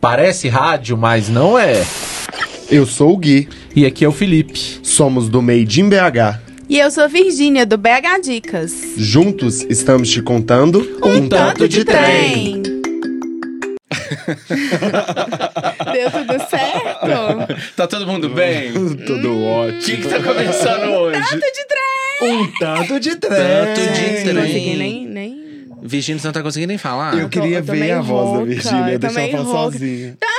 Parece rádio, mas não é. Eu sou o Gui, E aqui é o Felipe. somos do Made in BH. E eu sou a Virgínia, do BH Dicas. Juntos estamos te contando Um tanto de trem. Deu tudo certo? Tá todo mundo bem? O Tudo ótimo. que, que tá começando hoje? Tanto de trem! Um tanto de trem. Tanto de Não trem. consegui nem... nem... Virgínia, você não tá conseguindo nem falar. Eu queria eu ver a voz da Virgínia, eu tô deixa ela falar sozinha. Trem!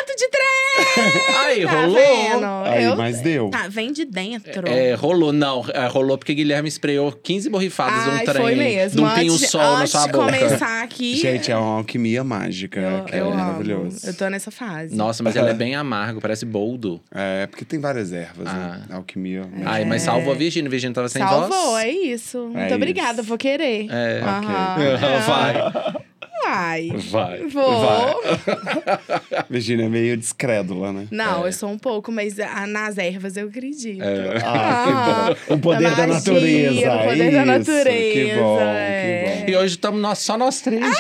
Aí, Tá rolou. vendo? Aí, Eu- mas deu. Tá, vem de dentro. É, rolou, não. é, rolou porque Guilherme espreou 15 borrifadas de um Ai, trem. foi mesmo. De um pinho-sol na antes sua de boca. começar aqui... Gente, é uma alquimia mágica. eu, que é eu amo. maravilhoso. Eu tô nessa fase. Nossa, mas ela é bem amargo, parece boldo. É, porque tem várias ervas, Ah. né? Alquimia. Ai, mas salvou a Virgínia. A Virgínia tava sem Salvou, voz. é isso. Muito isso. obrigada, vou querer. É. Aham. Vai. Vai. Vai. Vou. Virgínia é meio descrédula, né? Não, É. eu sou um pouco, mas ah, nas ervas eu acredito. Ah, que bom. O poder da magia, natureza. O poder da isso. natureza. Que bom, é. que bom. E hoje estamos só nós três, gente.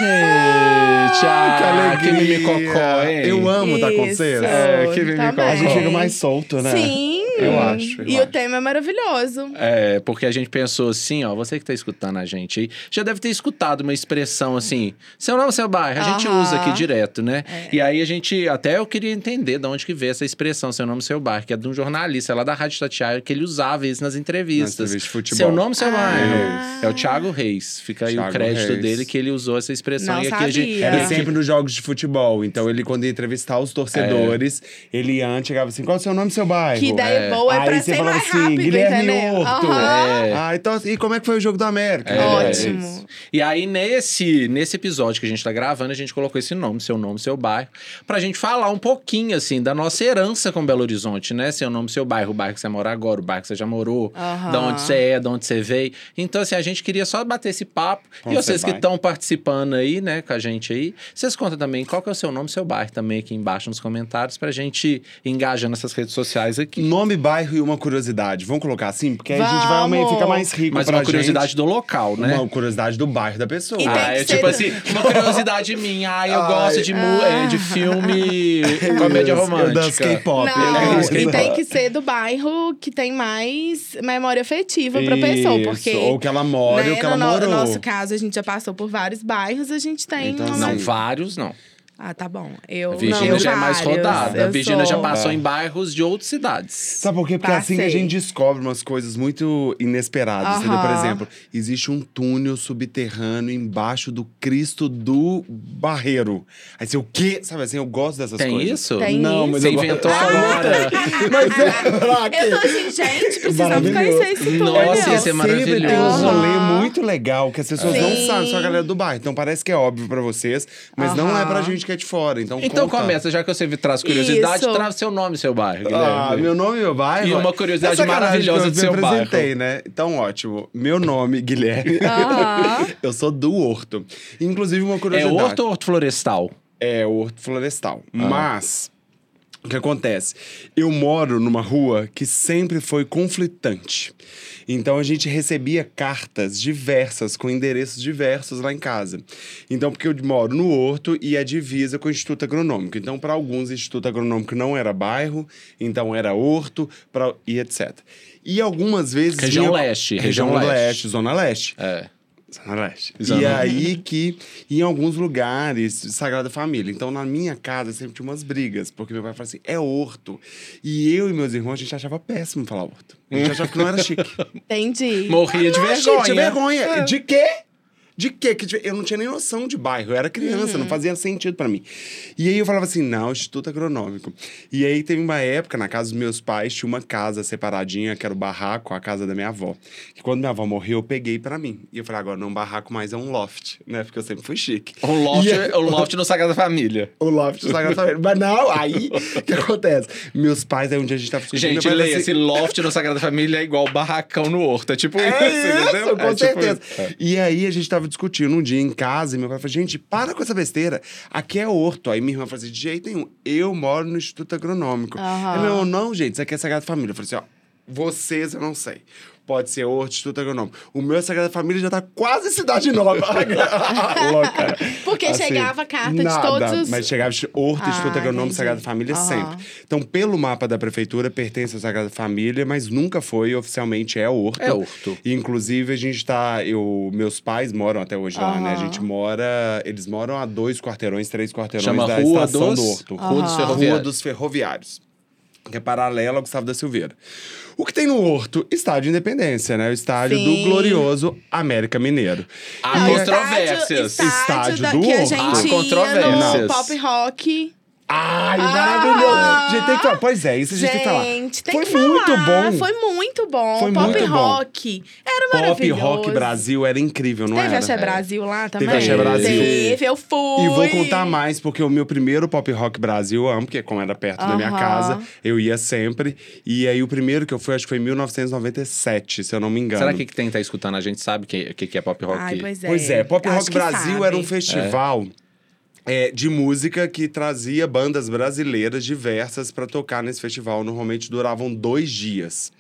Ah, que alegria. mimicocó, hein? Eu amo estar com Isso. vocês. É, que mimicocó. A gente fica mais solto, né? Sim. Eu acho, eu e acho. o tema é maravilhoso. É, porque a gente pensou assim, ó, você que tá escutando a gente aí, já deve ter escutado uma expressão assim, seu nome, seu bairro, a gente Aham. usa aqui direto, né? É. E aí a gente, até eu queria entender de onde que veio essa expressão, seu nome, seu bairro, que é de um jornalista lá da Rádio Tatiaia, que ele usava isso nas entrevistas. Nas entrevistas de futebol. Seu nome, seu Ah. bairro. É o Thiago Reis, fica aí o Thiago crédito Reis. dele que ele usou essa expressão. Não e aqui a gente... Era É. sempre nos jogos de futebol. Então, ele, quando ia entrevistar os torcedores, ele ia antes, chegava assim: qual é o seu nome seu bairro? Que ideia boa é Aí pra você ser falava mais assim, rápido, Guilherme entendeu? Horto. É. Ah, então, e como é que foi o jogo do América? É, Ótimo. E aí, nesse, nesse episódio que a gente tá gravando, a gente colocou esse nome, seu nome, seu bairro, pra gente falar um pouquinho, assim, da nossa herança com Belo Horizonte, né? Seu nome, seu bairro, o bairro que você mora agora, o bairro que você já morou, Aham. da onde você é, da onde você veio. Então, assim, a gente queria só bater esse papo. E vocês você que estão participando aí, né, com a gente aí, vocês contam também qual que é o seu nome, seu bairro também aqui embaixo nos comentários, pra gente engajar nessas redes sociais aqui. Nome, bairro e uma curiosidade. Vamos colocar assim? Porque aí a gente vai Vamos. fica mais rico Mas pra uma curiosidade gente. do local, né? Uma curiosidade do bairro da pessoa. E Ah, é tipo assim, uma curiosidade minha. Ah, eu Ai. gosto de, é, de filme comédia romântica. Eu danço K-pop. Não, e tem que ser do bairro que tem mais memória afetiva pra pessoa, Isso, porque... Ou que ela mora, né, ou que ela no, no morou. nosso caso, a gente já passou por vários bairros, a gente tem Então, uma... Não, Sim. vários não. Ah, tá bom. Eu A Virgínia não, já é mais vários. rodada. A Virgínia já sou. passou É. em bairros de outras cidades. Sabe por quê? Porque é assim que a Passei. gente descobre umas coisas muito inesperadas, entendeu? Por Aham. exemplo, existe um túnel subterrâneo embaixo do Cristo do Barreiro. Aí você, o quê? Sabe assim, eu gosto dessas Tem coisas. isso? Tem Não, isso. mas Você eu inventou Ah, agora. Mas é? Eu tô assim, gente, precisamos conhecer esse túnel. Nossa, esse é maravilhoso. tem um rolê muito legal que as pessoas não Sim. sabem, só a galera do bairro. Então parece que é óbvio pra vocês, mas não é pra gente que é de fora. Então, Então conta. começa, já que você traz curiosidade, Isso. traz seu nome seu bairro. Ah, Guilherme. meu nome e meu bairro. E uma curiosidade É maravilhosa eu do seu bairro. apresentei, né? Então, ótimo. Meu nome, Guilherme. Aham. eu sou do Horto. Inclusive, uma É curiosidade. horto ou horto florestal? É Horto Florestal. Mas, o que acontece? Eu moro numa rua que sempre foi conflitante. Então a gente recebia cartas diversas, com endereços diversos lá em casa. Então, porque eu moro no Horto e a divisa com o Instituto Agronômico. Então, para alguns, o Instituto Agronômico não era bairro, então era Horto pra... e etc. E algumas vezes. Região vinha- Leste, Região, região leste. Leste. Zona Leste. É. Zona Leste. Zona E aí que, em alguns lugares, Sagrada Família. Então, na minha casa, sempre tinha umas brigas. Porque meu pai falava assim, é horto. E eu e meus irmãos, a gente achava péssimo falar horto. A gente achava que não era chique. Entendi. Morria de Não, vergonha. Gente, vergonha. De quê? De quê? Que de- Eu não tinha nem noção de bairro. Eu era criança, Uhum. não fazia sentido pra mim. E aí eu falava assim, não, Instituto Agronômico. E aí teve uma época, na casa dos meus pais, tinha uma casa separadinha, que era o barraco, a casa da minha avó. Que quando minha avó morreu, eu peguei pra mim. E eu falei, agora não barraco mais, é um loft, né? Porque eu sempre fui chique. Um loft, E aí- um loft no Sagrada Família. O loft do Sagrado Família. Mas não, aí, o que acontece? Meus pais, aí um dia a gente tava discutindo. Gente, leia, assim, esse loft no Sagrada Família é igual barracão no horto. É tipo isso, É entendeu? isso, com É tipo certeza. isso. É. E aí a gente tava discutindo um dia em casa e meu pai falou: gente, para com essa besteira. Aqui é horto. Aí minha irmã falou assim: de jeito nenhum. Eu moro no Instituto Agronômico. Aham. Aí, meu irmão, não, gente, isso aqui é Sagrada Família. Eu falei assim: ó, vocês eu não sei. Pode ser Horto, Instituto Agronômico. O meu é Sagrada Família já tá quase Cidade Nova. Louca. Porque Assim, chegava a carta de nada, todos os. Mas chegava Horto, Ah, Instituto Agronômico, entendi. Sagrada Família Aham. sempre. Então, pelo mapa da prefeitura, pertence à Sagrada Família, mas nunca foi oficialmente é Horto. É Horto. E, inclusive, a gente tá. Eu, meus pais moram até hoje lá, né? A gente mora. Eles moram a dois quarteirões, três quarteirões Chama da Rua estação dos, do Horto. Rua dos. Ferroviários. Rua dos Ferroviários. Que é paralela ao Gustavo da Silveira. O que tem no Horto? Estádio Independência, né? O estádio Sim. do glorioso América Mineiro. Há Não, controvérsias. Estádio, Estádio estádio da, do que a Horto. gente Há ia controvérsias. no pop rock. Ai, Ah! maravilhoso! Gente, tem que falar. Pois é, isso a gente, tem que falar. Gente, tem Foi que falar. muito bom. Foi muito bom. Foi pop muito bom. rock. Era Pop maravilhoso. Rock Brasil era incrível, não Teve era? Axé Brasil lá também? Teve Axé Brasil. Teve, eu fui. E vou contar mais, porque o meu primeiro Pop Rock Brasil, eu amo, porque como era perto da minha casa, eu ia sempre. E aí o primeiro que eu fui, acho que foi em 1997, se eu não me engano. Será que quem tá escutando a gente sabe o que, que, que é pop rock? Ai, pois é. Pois é, Pop Acho Rock Brasil sabe. era um festival é, de música que trazia bandas brasileiras diversas para tocar nesse festival. Normalmente duravam dois dias.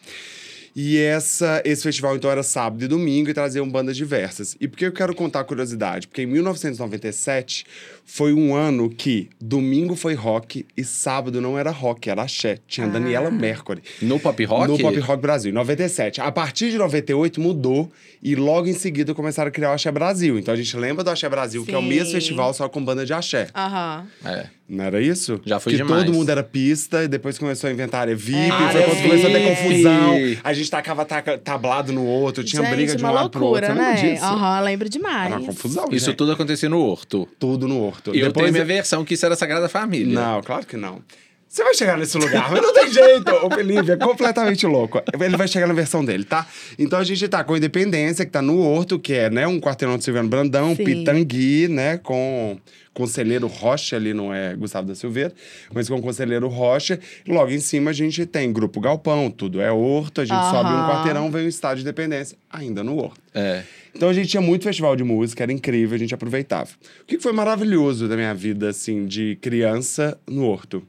E essa, esse festival, então, era sábado e domingo e traziam bandas diversas. E por que eu quero contar a curiosidade? Porque em 1997 foi um ano que domingo foi rock e sábado não era rock, era axé. Tinha Ah. Daniela Mercury. No pop rock? No Pop Rock Brasil, em 97. A partir de 98 mudou e logo em seguida começaram a criar o Axé Brasil. Então a gente lembra do Axé Brasil, que é o mesmo Sim. festival, só com banda de axé. Aham. É. Não era isso? Já foi que demais. todo mundo era pista e depois começou a inventar área VIP, É. foi quando começou a ter confusão. A gente tacava taca- tablado no outro, tinha Gente, briga de um uma lado pro outro. loucura, Você lembra né? disso? Aham, lembro demais. Era uma confusão, Isso gente. tudo acontecia no Horto. Tudo no horto. E eu tenho Depois minha versão que isso era Sagrada Família. Não, claro que não. Você vai chegar nesse lugar, mas não tem jeito. O Felipe é completamente louco. Ele vai chegar na versão dele, tá? Então a gente tá com a Independência, que tá no Horto, que é né, um quarteirão de Silviano Brandão, Sim. Pitangui, né? Com Conselheiro Rocha, ali não é Gustavo da Silveira, mas com Conselheiro Rocha. Logo em cima a gente tem Grupo Galpão, tudo é Horto, a gente sobe um quarteirão, vem o Estádio de Independência, ainda no Horto. É. Então a gente tinha muito festival de música, era incrível, a gente aproveitava. O que foi maravilhoso da minha vida, assim, de criança no Horto?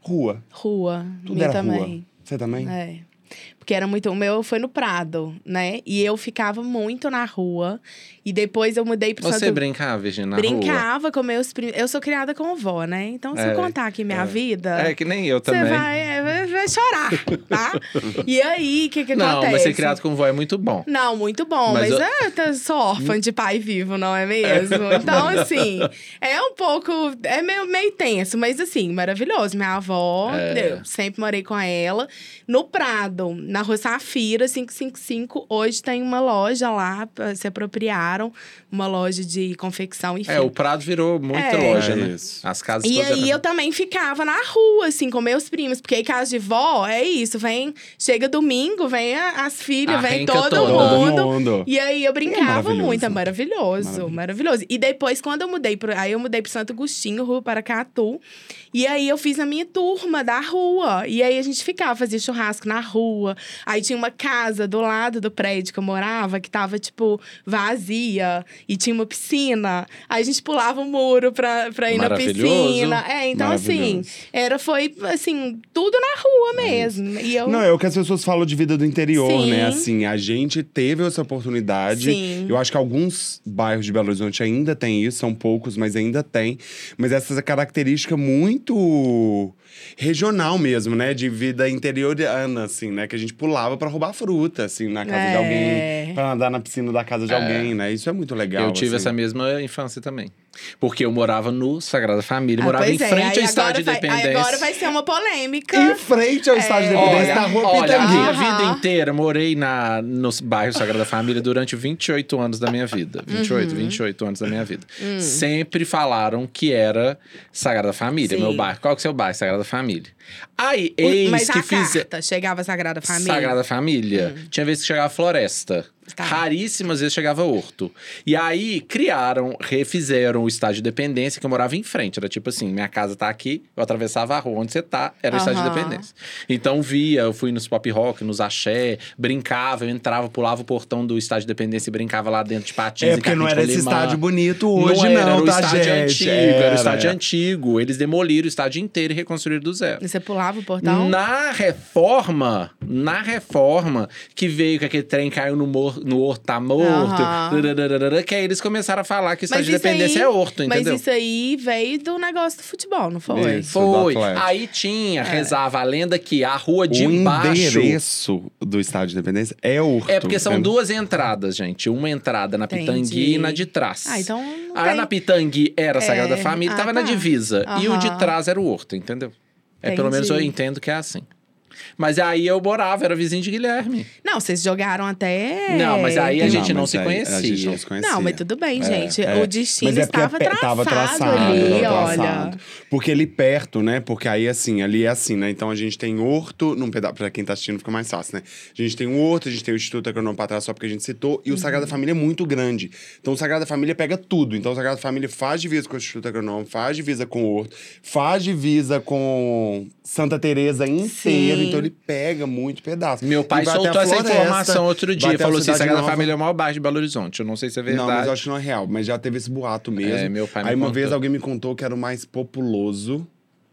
Rua. Rua. Tudo era também. rua. Você também? É. Porque era muito. O meu foi no Prado, né? E eu ficava muito na rua. E depois eu mudei pro Você Santo brincava, Virginia, na rua? Brincava com meus primos. Eu sou criada com vó, né? Então, se É, eu contar aqui minha vida. É que nem eu Você também. vai, é, vai, vai chorar, tá? e aí, o que que Não, acontece? mas ser criado com vó é muito bom. Não, muito bom, Mas mas, eu- é, eu sou órfã de pai vivo, não é mesmo? Então, assim, é um pouco. É meio, meio tenso, mas assim, maravilhoso. Minha avó, É. eu sempre morei com ela. No Prado, na rua Safira, 555, hoje tem uma loja lá, p- se apropriaram, uma loja de confecção, enfim. É, o Prado virou muita É. loja, É né? isso. As casas E aí eram- eu também ficava na rua, assim, com meus primos. Porque aí casa de vó é isso, vem... Chega domingo, vem as filhas, vem todo. Todo mundo. mundo. E aí eu brincava maravilhoso. muito, é maravilhoso, Maravilhoso. maravilhoso. E depois, quando eu mudei pro. Aí eu mudei pro Santo Agostinho, Rua Paracatu. E aí eu fiz a minha turma da rua. E aí a gente ficava, fazia churrasco na rua. Aí tinha uma casa do lado do prédio que eu morava, que tava, tipo, vazia. E tinha uma piscina. Aí a gente pulava o muro pra, pra ir na piscina. É, então assim, era, foi assim, tudo na rua mesmo. E eu. Não, é o que as pessoas falam de vida do interior, Sim. né? Assim, a gente teve essa oportunidade. Sim. Eu acho que alguns bairros de Belo Horizonte ainda tem isso, são poucos, mas ainda tem. Mas essa característica muito muito regional mesmo, né? De vida interiorana, assim, né? Que a gente pulava pra roubar fruta, assim, na casa de É. alguém, pra nadar na piscina da casa de alguém, né? Isso é muito legal. Eu tive assim. essa mesma infância também. Porque eu morava no Sagrada Família, Ah, morava em é, frente ao Estádio vai- Independência. Agora vai ser uma polêmica. Em frente ao estádio de Independência, na rua olha, a Pitangui. minha vida inteira morei na, no bairro Sagrada Família durante 28 anos da minha vida. 28, Uhum. 28 anos da minha vida. Sempre falaram que era Sagrada Família, Sim. meu bairro. Qual que é o seu bairro? Sagrada Família. Aí, eis Mas que a fizeram. carta chegava a Sagrada Família? Sagrada Família. Tinha vezes que chegava Floresta. Tá. Raríssimas vezes chegava horto. E aí criaram, refizeram o estádio de dependência, que eu morava em frente. Era tipo assim: minha casa tá aqui, eu atravessava a rua onde você tá, era o estádio de dependência. Então via, eu fui nos pop rock, nos axé, brincava, eu entrava, pulava o portão do estádio de dependência e brincava lá dentro de patins. É e porque não era esse estádio bonito hoje, não, era, era o tá, estádio gente? antigo, era, o Era. estádio antigo. Eles demoliram o estádio inteiro e reconstruíram do zero. E você pulava o portão? Na reforma, na reforma, que veio que aquele trem caiu no, mor no horto, tá morto, dadadadada, que aí eles começaram a falar que o estádio de isso aí- dependência é horto, entendeu? Mas isso aí veio do negócio do futebol, não foi? Isso. Foi. Aí tinha, rezava a lenda que a rua de o baixo. endereço do estádio de Independência é Horto. É porque são duas entradas, gente. Uma entrada na Entendi. Pitangui e na de trás. Ah, então A tem. na Pitangui era a É. Sagrada Família, Ah, tava na tá. divisa. E o de trás era o Horto, entendeu? É, pelo menos eu Entendi. entendo que é assim. Mas aí eu morava, era vizinho de Guilherme. Não, vocês jogaram até. Não, mas aí a gente não mas se aí conhecia. A gente não se conhecia. Não, mas tudo bem, gente. É, O destino Mas é estava traçado, tava traçado, ali, tava olha. traçado. Porque ali perto, né? Porque aí, assim, ali é assim, né? Então a gente tem Horto, num pedaço, pra quem tá assistindo fica mais fácil, né? A gente tem o Horto, a gente tem o Instituto trás, só porque a gente citou, e o Uhum. Sagrada Família é muito grande. Então o Sagrada Família pega tudo. Então o Sagrada Família faz divisa com o Instituto Agronômico, faz divisa com o Horto, faz divisa com Santa Teresa inteiro. Sim. Então ele pega muito pedaço. Meu pai soltou essa floresta, informação outro dia. Falou assim: Sagrada Nova. Família é o maior bairro de Belo Horizonte. Eu não sei se é verdade. Não, mas eu acho que não é real. Mas já teve esse boato mesmo. É, meu pai me Aí uma contou. vez alguém me contou que era o mais populoso,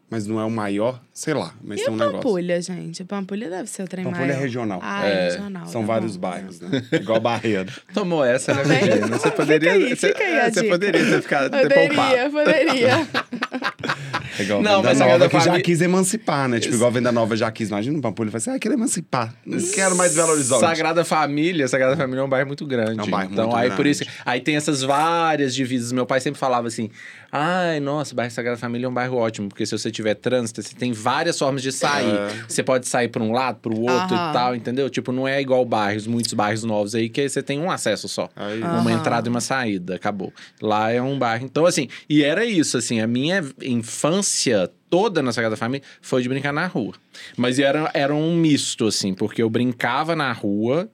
mas não é o maior. Sei lá, mas E tem um a negócio. Pampulha, gente? Pampulha deve ser o trem Pampulha é maior. regional. Ah, É, é regional. São tá vários bom. bairros, né? Igual Barreiro. Tomou essa, né, vendo? menina? Você poderia. Fica aí, você, fica aí é, a você dica. poderia ter ficado ter poupado. Poderia, poderia. É igual Não, Venda mas Nova, que já quis emancipar, né? Tipo, igual a Venda Nova já quis. Imagina um Pampulha e fala assim, ah, quero emancipar. Não quero mais Belo Horizonte. Sagrada Família, Sagrada Família é um bairro muito grande. É um bairro então, muito aí por grande. isso, aí tem essas várias divisas. Meu pai sempre falava assim: "Ai, nossa, o bairro Sagrada Família é um bairro ótimo, porque se você tiver trânsito, você tem várias formas de sair. É. Você pode sair para um lado, para o outro Aham. e tal, entendeu? Tipo, não é igual bairros, muitos bairros novos aí que você tem um acesso só. Aí- Uma Aham. entrada e uma saída, acabou. Lá é um bairro. Então, assim, e era isso, assim, a minha infância toda na Sagrada Família foi de brincar na rua. Mas era, era um misto, assim, porque eu brincava na rua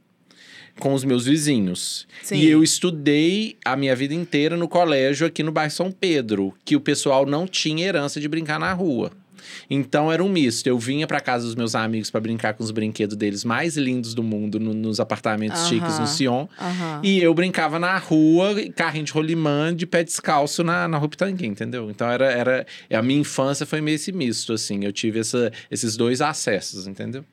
com os meus vizinhos. Sim. E eu estudei a minha vida inteira no colégio aqui no bairro São Pedro, que o pessoal não tinha herança de brincar na rua. Então era um misto. Eu vinha pra casa dos meus amigos pra brincar com os brinquedos deles mais lindos do mundo no- nos apartamentos Aham. chiques no Sion. Aham. E eu brincava na rua, carrinho de rolimã, de pé descalço na, na Rua Pitangui, entendeu? Então era, era. A minha infância foi meio esse misto, assim. Eu tive essa, esses dois acessos, entendeu?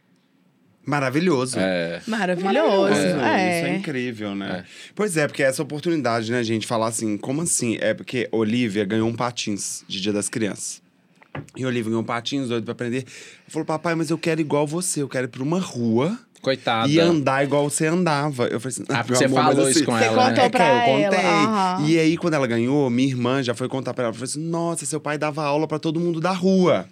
Maravilhoso. É. Maravilhoso. Isso é É. incrível, né? Pois é, porque essa oportunidade, né, gente, falar assim, como assim? É porque Olivia ganhou um patins de Dia das Crianças. E Olivia ganhou um patins, doido pra aprender. Falou, papai, mas eu quero igual você, eu quero ir pra uma rua Coitada. e andar igual você andava. Eu falei assim, Ah, porque meu você amor, falou assim, isso com Você ela, contou né? é, pra cara, eu ela, contei. aham. E aí, quando ela ganhou, minha irmã já foi contar pra ela. Falou assim: nossa, seu pai dava aula pra todo mundo da rua.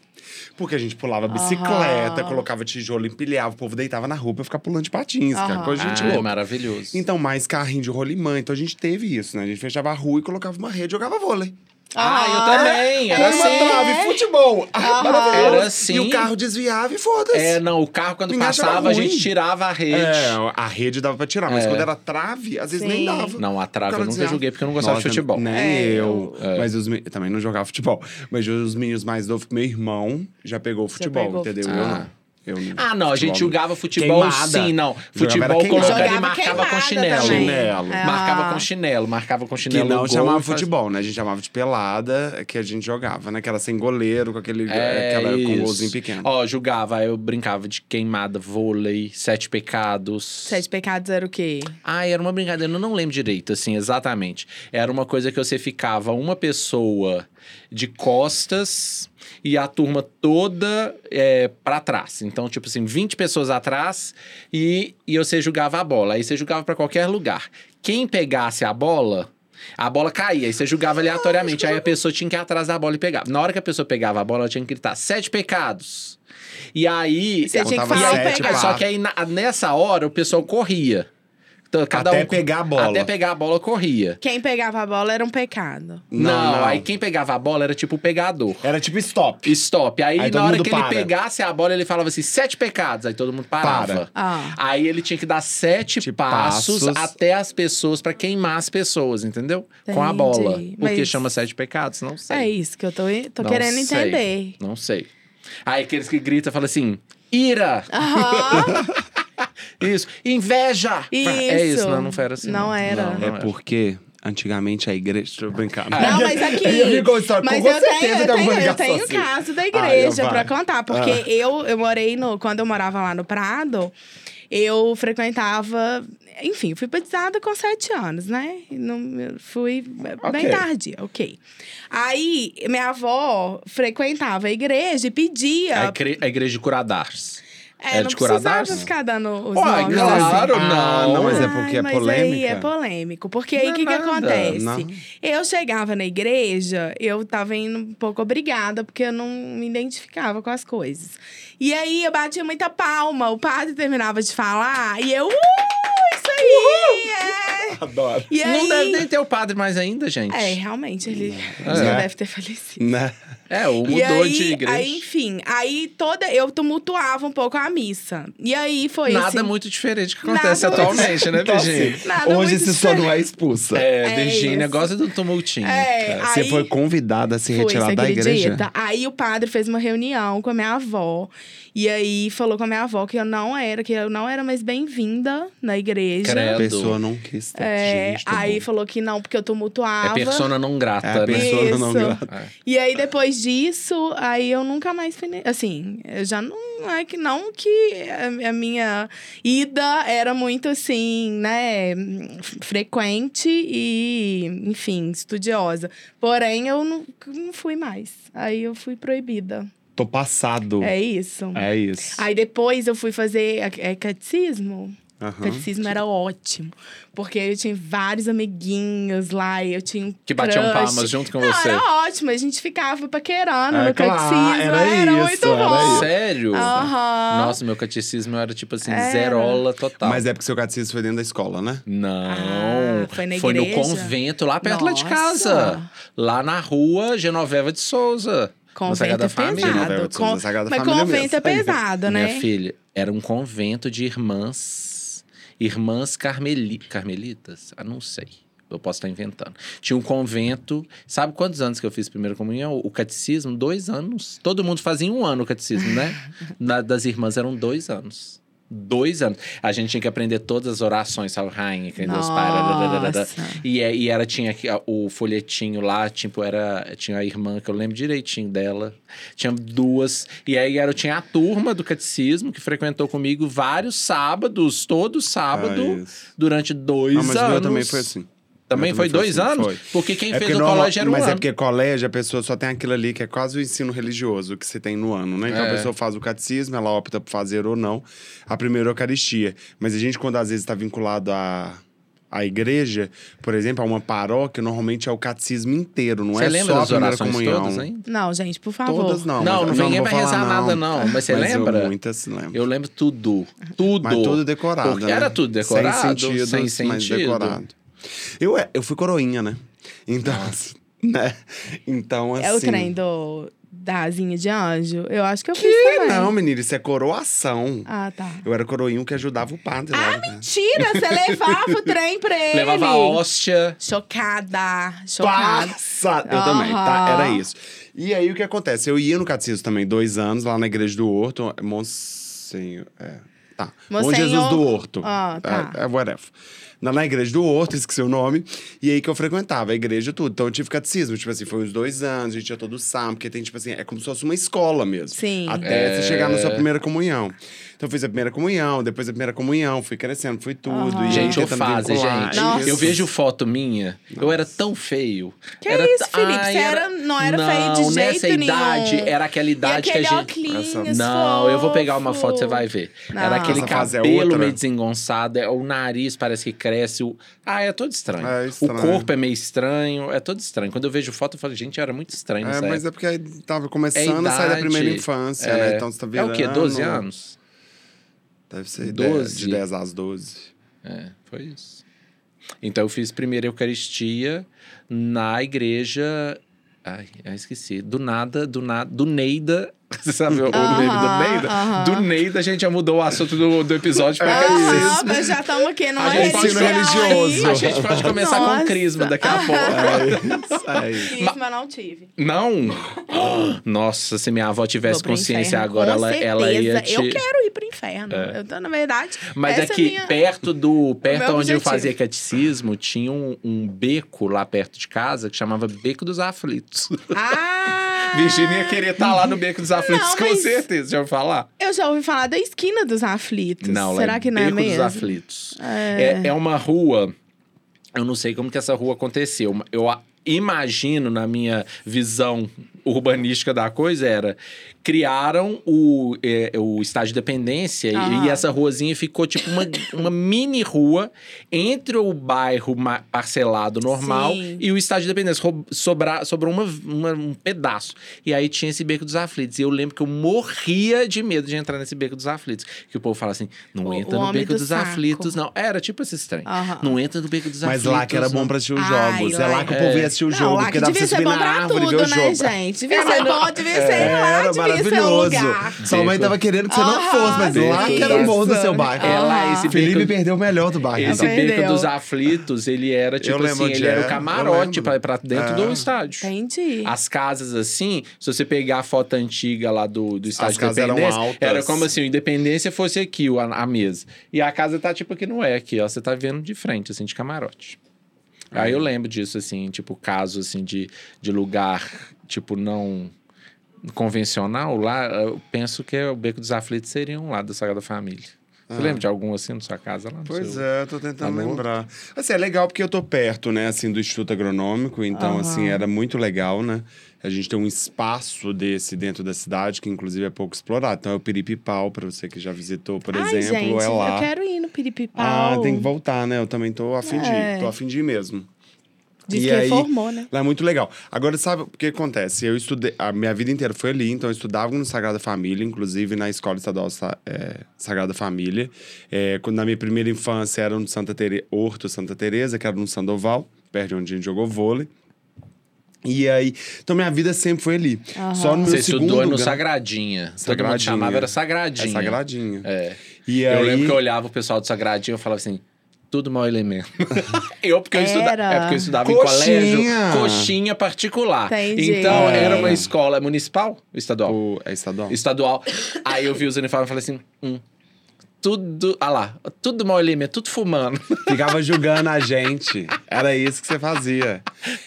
Porque a gente pulava bicicleta, colocava tijolo, empilhava, o povo deitava na rua pra ficar pulando de patins, Aham. coisa de gente Ah, é louca. maravilhoso. Então, mais carrinho de rolimã. Então, a gente teve isso, né? A gente fechava a rua e colocava uma rede e jogava vôlei. Ah, eu Ah, também. Era Era uma assim. trave, futebol. Ah. Era assim. E o carro desviava e foda-se. É, não, o carro quando Ninguém passava, a gente tirava a rede. É, a rede dava pra tirar, mas É. quando era trave, às vezes Sim. nem dava. Não, a trave eu nunca desviava. joguei porque eu não gostava de Nossa, futebol. Nem É, eu. eu- Mas os me- também não jogava futebol. Mas os meninos mais novos, meu irmão já pegou futebol, pegou entendeu? futebol. Eu não. Eu não. Ah, não, a gente Futebol- jogava futebol Queimada. sim, não. Futebol colocava e marcava com chinelo. Chinelo. É. Marcava com chinelo, marcava com Que chinelo. não no gol chamava faz- futebol, né? A gente chamava de pelada, que a gente jogava, né? Que era sem goleiro, com aquele É, aquela, com um golzinho pequeno. Ó, jogava, aí eu brincava de queimada, vôlei, sete pecados. Sete pecados era o quê? Ah, era uma brincadeira, eu não lembro direito, assim, exatamente. Era uma coisa que você ficava uma pessoa de costas e a turma toda é, para trás. Então, tipo assim, 20 pessoas atrás e, e você jogava a bola. Aí você jogava para qualquer lugar. Quem pegasse a bola. A bola caía, aí você jogava aleatoriamente. Aí a pessoa tinha que ir atrás da bola e pegar. Na hora que a pessoa pegava a bola, ela tinha que gritar: sete pecados. E aí. Você tinha que falar sete pecado. Só que aí na- nessa hora o pessoal corria. Então, cada Até um- pegar a bola. Até pegar a bola, corria. Quem pegava a bola era um pecado. Não, aí quem pegava a bola era tipo o pegador. Era tipo stop. Stop. Aí, Aí na hora que ele para. pegasse a bola, ele falava assim: sete pecados. Aí todo mundo parava. Para. Ah. Aí ele tinha que dar sete Tipo, passos, passos. até as pessoas, pra queimar as pessoas, entendeu? Com a Entendi. bola. Porque Mas- chama sete pecados? Não sei. É isso que eu tô, tô Não querendo sei. entender. Não sei. Aí aqueles que gritam falam assim: ira! Aham. Isso. Inveja! É isso, Isso. não, não era assim. Não era. Não, É não porque antigamente a igreja. Deixa eu brincar. Não, mas aqui. Eu vi com história, mas com eu certeza tenho, eu tenho, alguma eu tenho assim. caso da Ah, igreja então pra contar. Porque eu, eu morei no. Quando eu morava lá no Prado, eu frequentava. Enfim, fui batizada com sete anos, né? Não, fui bem Ok. tardia, ok. Aí, minha avó frequentava a igreja e pedia. A, igre- a igreja de Curadars. É, é não precisava ficar dando os Uai, nomes claro, assim. Ah, não. não, mas é Ai, porque é mas aí é polêmico. Porque aí Não o é que, que acontece? Não. Eu chegava na igreja, eu tava indo um pouco obrigada, porque eu não me identificava com as coisas. E aí eu batia muita palma, o padre terminava de falar, e eu, uh, isso aí! É. Adoro. E aí, Não deve nem ter o padre mais ainda, gente. É, realmente, ele É. já deve ter falecido. Né? É, ou mudou E aí, de igreja. aí, enfim, aí toda. Eu tumultuava um pouco a missa. E aí foi Nada assim. muito diferente que acontece muito- atualmente, né, Então, Virgínia? assim, Nada hoje você só não é expulsa. É, É Virgínia isso. gosta do tumultinho. É, Você aí- foi convidada a se retirar você da igreja? acredita? Aí o padre fez uma reunião com a minha avó. E aí falou com a minha avó que eu não era, que eu não era mais bem-vinda na igreja. Credo. A pessoa não quis. É, Gente, tá aí bom. falou que não, porque eu É tumultuava. persona não grata, É a né? persona não grata. É. E aí, depois disso, aí eu nunca mais fui. Assim, eu já não. É que não que a, a minha ida era muito assim, né? Frequente e, enfim, estudiosa. Porém, eu não, não fui mais. Aí eu fui proibida. Tô passado. É isso. É isso. Aí depois eu fui fazer é, catecismo. Aham. Catecismo era ótimo. Porque eu tinha vários amiguinhos lá e eu tinha um Que batiam crush. palmas junto com Não, você. era ótimo. A gente ficava paquerando É no claro, catecismo. era Era, isso, muito era bom. isso. Sério? Aham. Nossa, meu catecismo era tipo assim, Era. zerola total. Mas é porque seu catecismo foi dentro da escola, né? Não. Ah, foi na no igreja? convento, lá perto lá de Nossa. casa. Lá na rua Genoveva de Souza. Convento é Família. Pesado. Com- Mas Família convento é mesmo. pesado, né? Minha filha, era um convento de irmãs. Irmãs carmeli, carmelitas? Ah, não sei. Eu posso estar inventando. Tinha um convento. Sabe quantos anos que eu fiz primeira comunhão? O catecismo? Dois anos. Todo mundo fazia um ano o catecismo, né? Na- das irmãs eram dois anos. Dois anos. A gente tinha que aprender todas as orações, rainha, que Deus Pai. E, é- e ela tinha o folhetinho lá, tipo, era. Tinha a irmã, que eu lembro direitinho dela. Tinha duas. E aí era, tinha a turma do catecismo que frequentou comigo vários sábados, todo sábado, Ah, durante dois Ah, mas o anos. meu também foi assim. Também foi dois assim, anos? foi. Porque quem É fez porque o normal- colégio era um Mas ano. é porque colégio, a pessoa só tem aquilo ali que é quase o ensino religioso que você tem no ano, né? Então É. a pessoa faz o catecismo, ela opta por fazer ou não a primeira Eucaristia. Mas a gente, quando às vezes está vinculado à, à igreja, por exemplo, a uma paróquia, normalmente é o catecismo inteiro, não Você é lembra só a primeira orações comunhão. todas, hein? Não, gente, por favor. Todas não. Não, mas- não vem ninguém vai rezar falar, nada, não. Mas você eu lembra? muitas lembro. Eu lembro tudo. Tudo. Mas tudo decorado, Porque né? era tudo decorado, Sem sentido, sem mas sentido. decorado. Eu, é- eu fui coroinha, né? Então, né? Então, assim... É o trem do, da asinha de anjo? Eu acho que eu fiz Que também. não, menino, isso é coroação. Ah, tá. Eu era coroinho que ajudava o padre lá. Ah, né? mentira! Você levava o trem pra ele. Levava a hóstia. Chocada, chocada. Passa! Eu também, tá? Era isso. E aí, o que acontece? Eu ia no catecismo também, dois anos, lá na igreja do Horto. Monsenhor... É, tá. Bom Monsenhor- Jesus do Horto. Ah, tá. É, é whatever. Na, na igreja do Horto, esqueci o nome. E aí que eu frequentava a igreja tudo. Então eu tive catecismo. Tipo assim, foi uns dois anos, a gente ia todo sábado. Porque tem, tipo assim, é como se fosse uma escola mesmo. Sim. Até É. você chegar na sua primeira comunhão. Então eu fiz a primeira comunhão, depois a primeira comunhão, fui crescendo, fui tudo. Aham. E Gente, eu fase, gente. Nossa. Eu vejo foto minha. Eu era tão feio. Que era isso, Felipe? Ai, Você era- não era feio de Não, nessa jeito idade, nenhum. era aquela E idade que a gente. óculos Não, eu vou pegar uma foto, você vai ver. Não. Era aquele Essa é cabelo outra? meio desengonçado, é, o nariz parece que cresce. O... Ah, é todo estranho. É O estranho. corpo é meio estranho, é todo estranho. Quando eu vejo foto, eu falo, gente, era muito estranho É, mas é porque aí tava É começando a sair da idade, primeira infância, é, né? Então você tá É virando... o quê? 12 anos? Deve ser 12. 10, de 10 às 12. É, foi isso. Então eu fiz primeira Eucaristia na igreja. Ai, eu esqueci. Do nada, do nada, do Neida. Você sabe o Aham, meme do Neida? aham. Do Neida a gente já mudou o assunto do, do episódio pra Aham, catecismo. mas já estamos aqui numa A gente pode- religião religioso. A gente pode começar com Nossa. crisma daqui a pouco. É aí. aí. Crisma não tive. Não? Nossa, se minha avó tivesse consciência inferno, agora, com ela, ela ia te... Eu quero ir pro inferno. Eu tô, na verdade. Mas é minha... perto do. Perto onde eu fazia catecismo, tinha um, um beco lá perto de casa que chamava Beco dos Aflitos. Ah! Virgínia ia querer estar lá no Beco dos Aflitos, Não, com certeza. Já ouviu falar? Eu já ouvi falar da esquina dos aflitos. Não, Será é que não é Beco mesmo? dos Aflitos. É. é uma rua. Eu não sei como que essa rua aconteceu. Eu imagino, na minha visão urbanística da coisa, era. Criaram o, é, o estádio de dependência e- Aham. e essa ruazinha ficou tipo uma, uma mini rua entre o bairro parcelado normal Sim. e o estádio de dependência. Sobra, sobrou uma, uma- um pedaço. E aí tinha esse beco dos aflitos. E eu lembro que eu morria de medo de entrar nesse beco dos aflitos. Que o povo fala assim: não O- entra o no beco do dos saco. aflitos, não. Era tipo esse trem. Não entra no beco dos Mas aflitos. lá que era bom pra assistir os Ai, jogos. lá é lá que o é. povo ia assistir o jogo, porque que dava pra você ser subir na árvore e ver tudo, o né, jogo. gente? Devia ser bom, devia ser lá, Era devia ser um maravilhoso. lugar. Sua mãe tava querendo que você não fosse, mas lá que era o bom do seu bairro. É lá, esse Felipe beco- perdeu o melhor do bairro. Esse então. Beco dos aflitos, ele era tipo assim, ele era é, o camarote pra, pra dentro É. do estádio. Entendi. As casas, assim, se você pegar a foto antiga lá do, do estádio eram Independência, altas. era como assim, o Independência fosse aqui, o- a, a mesa. E a casa tá tipo aqui, não é aqui, ó. Você tá vendo de frente, assim, de camarote. Aí eu lembro disso, assim, tipo, caso, assim, de, de lugar, tipo, não convencional. Lá, eu penso que o Beco dos Aflitos seria um lado da Sagrada Família. Você lembra de algum, assim, na sua casa? Lá Pois seu... é, tô tentando Amor? lembrar. Assim, é legal porque eu tô perto, né, assim, do Instituto Agronômico, então, Aham. assim, era muito legal, né? A gente tem um espaço desse dentro da cidade, que inclusive é pouco explorado. Então é o Piripipau, pra você que já visitou, por Ai, exemplo, gente, é lá. eu quero ir no Piripipau. Ah, tem que voltar, né? Eu também tô afim de É. ir, tô afim de ir mesmo. Diz E que aí- formou, né? Lá é muito legal. Agora, sabe o que acontece? Eu estudei, a minha vida inteira foi ali, então eu estudava no Sagrada Família, inclusive na Escola Estadual Sa- é, Sagrada Família. É, quando na minha primeira infância era no Santa Tere, Horto Santa Teresa, que era no Sandoval, perto de onde a gente jogou vôlei. E aí, então minha vida sempre foi ali. Só no meu Você segundo estudou no grau- Sagradinha. Todo mundo Sagradinha. chamava, era Sagradinha. É Sagradinha. É. E eu aí- lembro que eu olhava o pessoal do Sagradinho e falava assim, tudo mau elemento. eu, porque eu, estuda... Era. é porque eu estudava Coxinha. em colégio, coxinha particular. Entendi. Então, É. era uma escola municipal ou estadual? O, é estadual? Estadual. Aí eu vi os uniformes e falei assim, hum, tudo, ah lá, tudo mau elemento, tudo fumando. Ficava julgando a gente. Era isso que você fazia.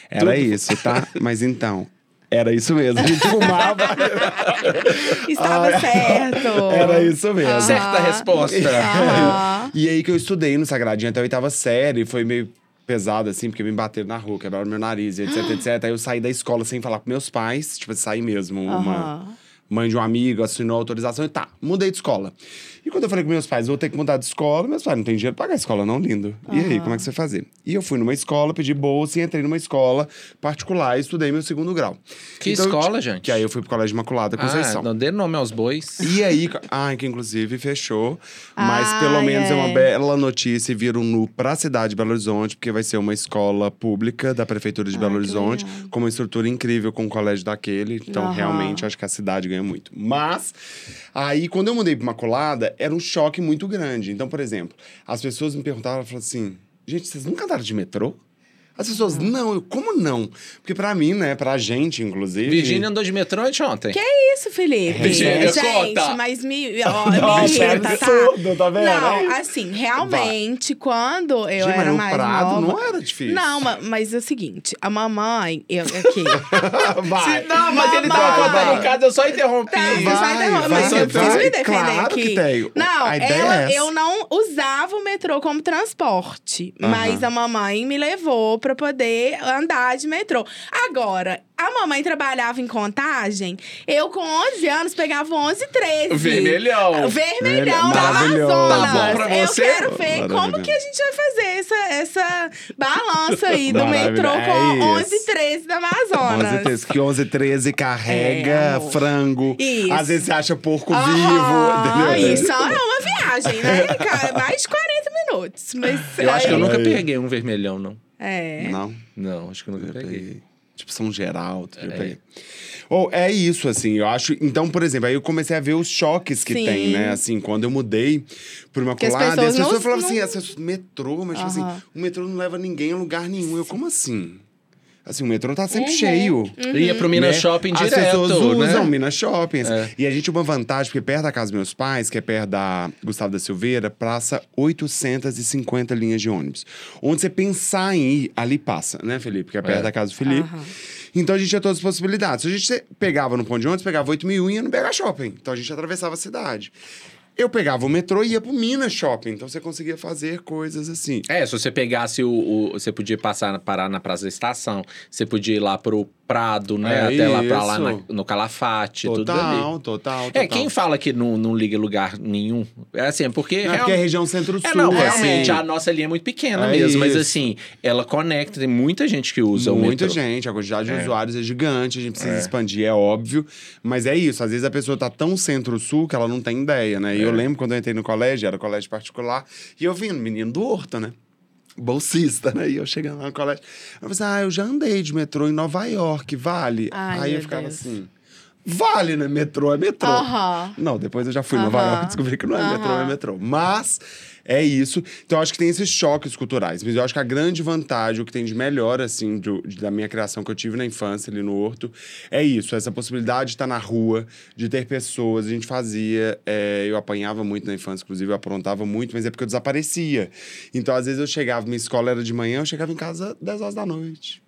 Era isso, tá? Mas então, era isso mesmo. A gente fumava. Estava certo. Era isso mesmo. Certa resposta. Aham. E aí que eu estudei no Sagradinho até a oitava série, foi meio pesado, assim, porque me bateram na rua, quebraram meu nariz, etc, etc. Aí eu saí da escola sem falar com meus pais, tipo, saí mesmo. Uma mãe de um amigo assinou a autorização e tá, mudei de escola. E quando eu falei com meus pais, vou ter que mudar de escola, meus pais não tem dinheiro pra pagar a escola, não, lindo. E aí, como é que você vai fazer? E eu fui numa escola, pedi bolsa e entrei numa escola particular e estudei meu segundo grau. Que Então, eu escola, ti- gente? Que aí eu fui pro Colégio Imaculada Conceição. Ah, não dê nome aos bois. E aí, ai, que inclusive fechou. Mas Ai, pelo menos é uma é. bela notícia e vira um nu pra cidade de Belo Horizonte, porque vai ser uma escola pública da Prefeitura de Ai, Belo Horizonte, legal. com uma estrutura incrível com o colégio daquele. Então, Aham. realmente, acho que a cidade ganha muito. Mas, aí, quando eu mudei pra Imaculada, era um choque muito grande. Então, por exemplo, as pessoas me perguntavam, falavam assim: gente, vocês nunca andaram de metrô? As pessoas, não, eu, como não? Porque pra mim, né, pra gente, inclusive. Virgínia andou de metrô ontem. Que isso, Felipe? Virgínia, gente, conta. mas me, ó, me é irrita, tá? absurdo, tá vendo? Não, É assim, realmente, quando eu mas era mais Prado nova... não era difícil. Não, ma- mas é o seguinte, a mamãe, eu aqui. Vai. Não, mas ele Vai, tava contando em casa, eu só interrompi. Tá, Vai, interromper, vai, mas eu preciso vai. me defender Claro aqui. que tem. Não, A ideia ela- é eu não usava o metrô como transporte, mas a mamãe me levou pra poder andar de metrô. Agora, a mamãe trabalhava em contagem, eu com 11 anos pegava 11 e 13. Vermelhão. Vermelhão da. Amazonas. Tá bom pra Eu você? quero ver como que a gente vai fazer essa, essa balança aí do metrô é com isso. 11 e 13 da Amazonas. 11 13, que 11 13 carrega É, frango. Isso. Às vezes você acha porco Aham, vivo. Entendeu? Isso é uma viagem, né, cara? Mais de 40 minutos. Mas Eu acho que eu aí- nunca Aí. peguei um vermelhão, não. É. Não. Não, acho que eu nunca Eu peguei. peguei. Tipo, São Geraldo, eu peguei. Ou é isso, assim, eu acho. Então, por exemplo, aí eu comecei a ver os choques que Sim. tem, né? Assim, quando eu mudei por uma Que as colada, pessoas as pessoas não- falavam assim, não- as pessoas, metrô, mas tipo Aham. assim, o metrô não leva ninguém a lugar nenhum. Eu, como assim? Assim, o metrô tá sempre Uhum. cheio. Eu ia pro Minas né? Shopping As direto, pessoas usam né? Minas Shopping. assim. É. E a gente tinha uma vantagem, porque perto da casa dos meus pais, que é perto da Gustavo da Silveira, passa 850 linhas de ônibus. Onde você pensar em ir, ali passa, né, Felipe? Que é perto É. da casa do Felipe. Aham. Então a gente tinha todas as possibilidades. Se a gente pegava no ponto de ônibus, pegava 8 mil e ia no BH Shopping. Então a gente atravessava a cidade. Eu pegava o metrô e ia pro Minas Shopping. Então você conseguia fazer coisas assim. É, se você pegasse o, o- Você podia passar, parar na Praça da Estação. Você podia ir lá pro Prado, né? É Até lá pra lá na- no Calafate, tudo ali. Total, total, total. É, quem fala que não, não liga lugar nenhum, é assim, é porque... Não, é real- porque é região centro-sul. É, não, assim. realmente, a nossa linha é muito pequena É mesmo, mas isso. assim, ela conecta, tem muita gente que usa o Muita gente, a quantidade de É. usuários é gigante, a gente precisa É. expandir, é óbvio. Mas é isso, às vezes a pessoa tá tão centro-sul que ela não tem ideia, né? E É. eu lembro quando eu entrei no colégio, era colégio particular, e eu vim, menino do Horto, né? Bolsista, né? E eu chegando lá no colégio. Eu falei assim: ah, eu já andei de metrô em Nova York, vale? Ai, Aí eu ficava Deus. assim. Vale, né? Metrô é metrô. Não, depois eu já fui em Nova. York e descobri que não é metrô, é metrô. Mas é isso. Então, eu acho que tem esses choques culturais. Mas eu acho que a grande vantagem, o que tem de melhor, assim, do- da minha criação que eu tive na infância ali no Horto, é isso. Essa possibilidade de estar na rua, de ter pessoas. A gente fazia. é, eu apanhava muito na infância, inclusive, eu aprontava muito, mas é porque eu desaparecia. Então, às vezes, eu chegava, minha escola era de manhã, eu chegava em casa 10 horas da noite.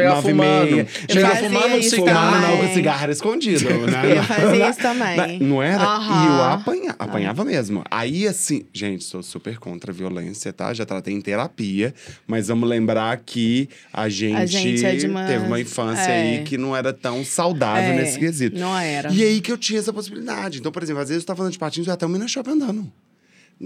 Nove e fumando. fazia fumando um cigarro. Fumando não, com cigarro escondido, né? Eu fazia isso também. Na- Não era? E eu apanha, apanhava mesmo. Aí, assim, gente, sou super contra a violência, tá? Já tratei em terapia, mas vamos lembrar que a gente, gente é uma- teve uma infância é. aí que não era tão saudável É, nesse quesito. não era. E aí que eu tinha essa possibilidade. Então, por exemplo, às vezes eu tava andando de patins e eu ia até o Minas Shopping andando.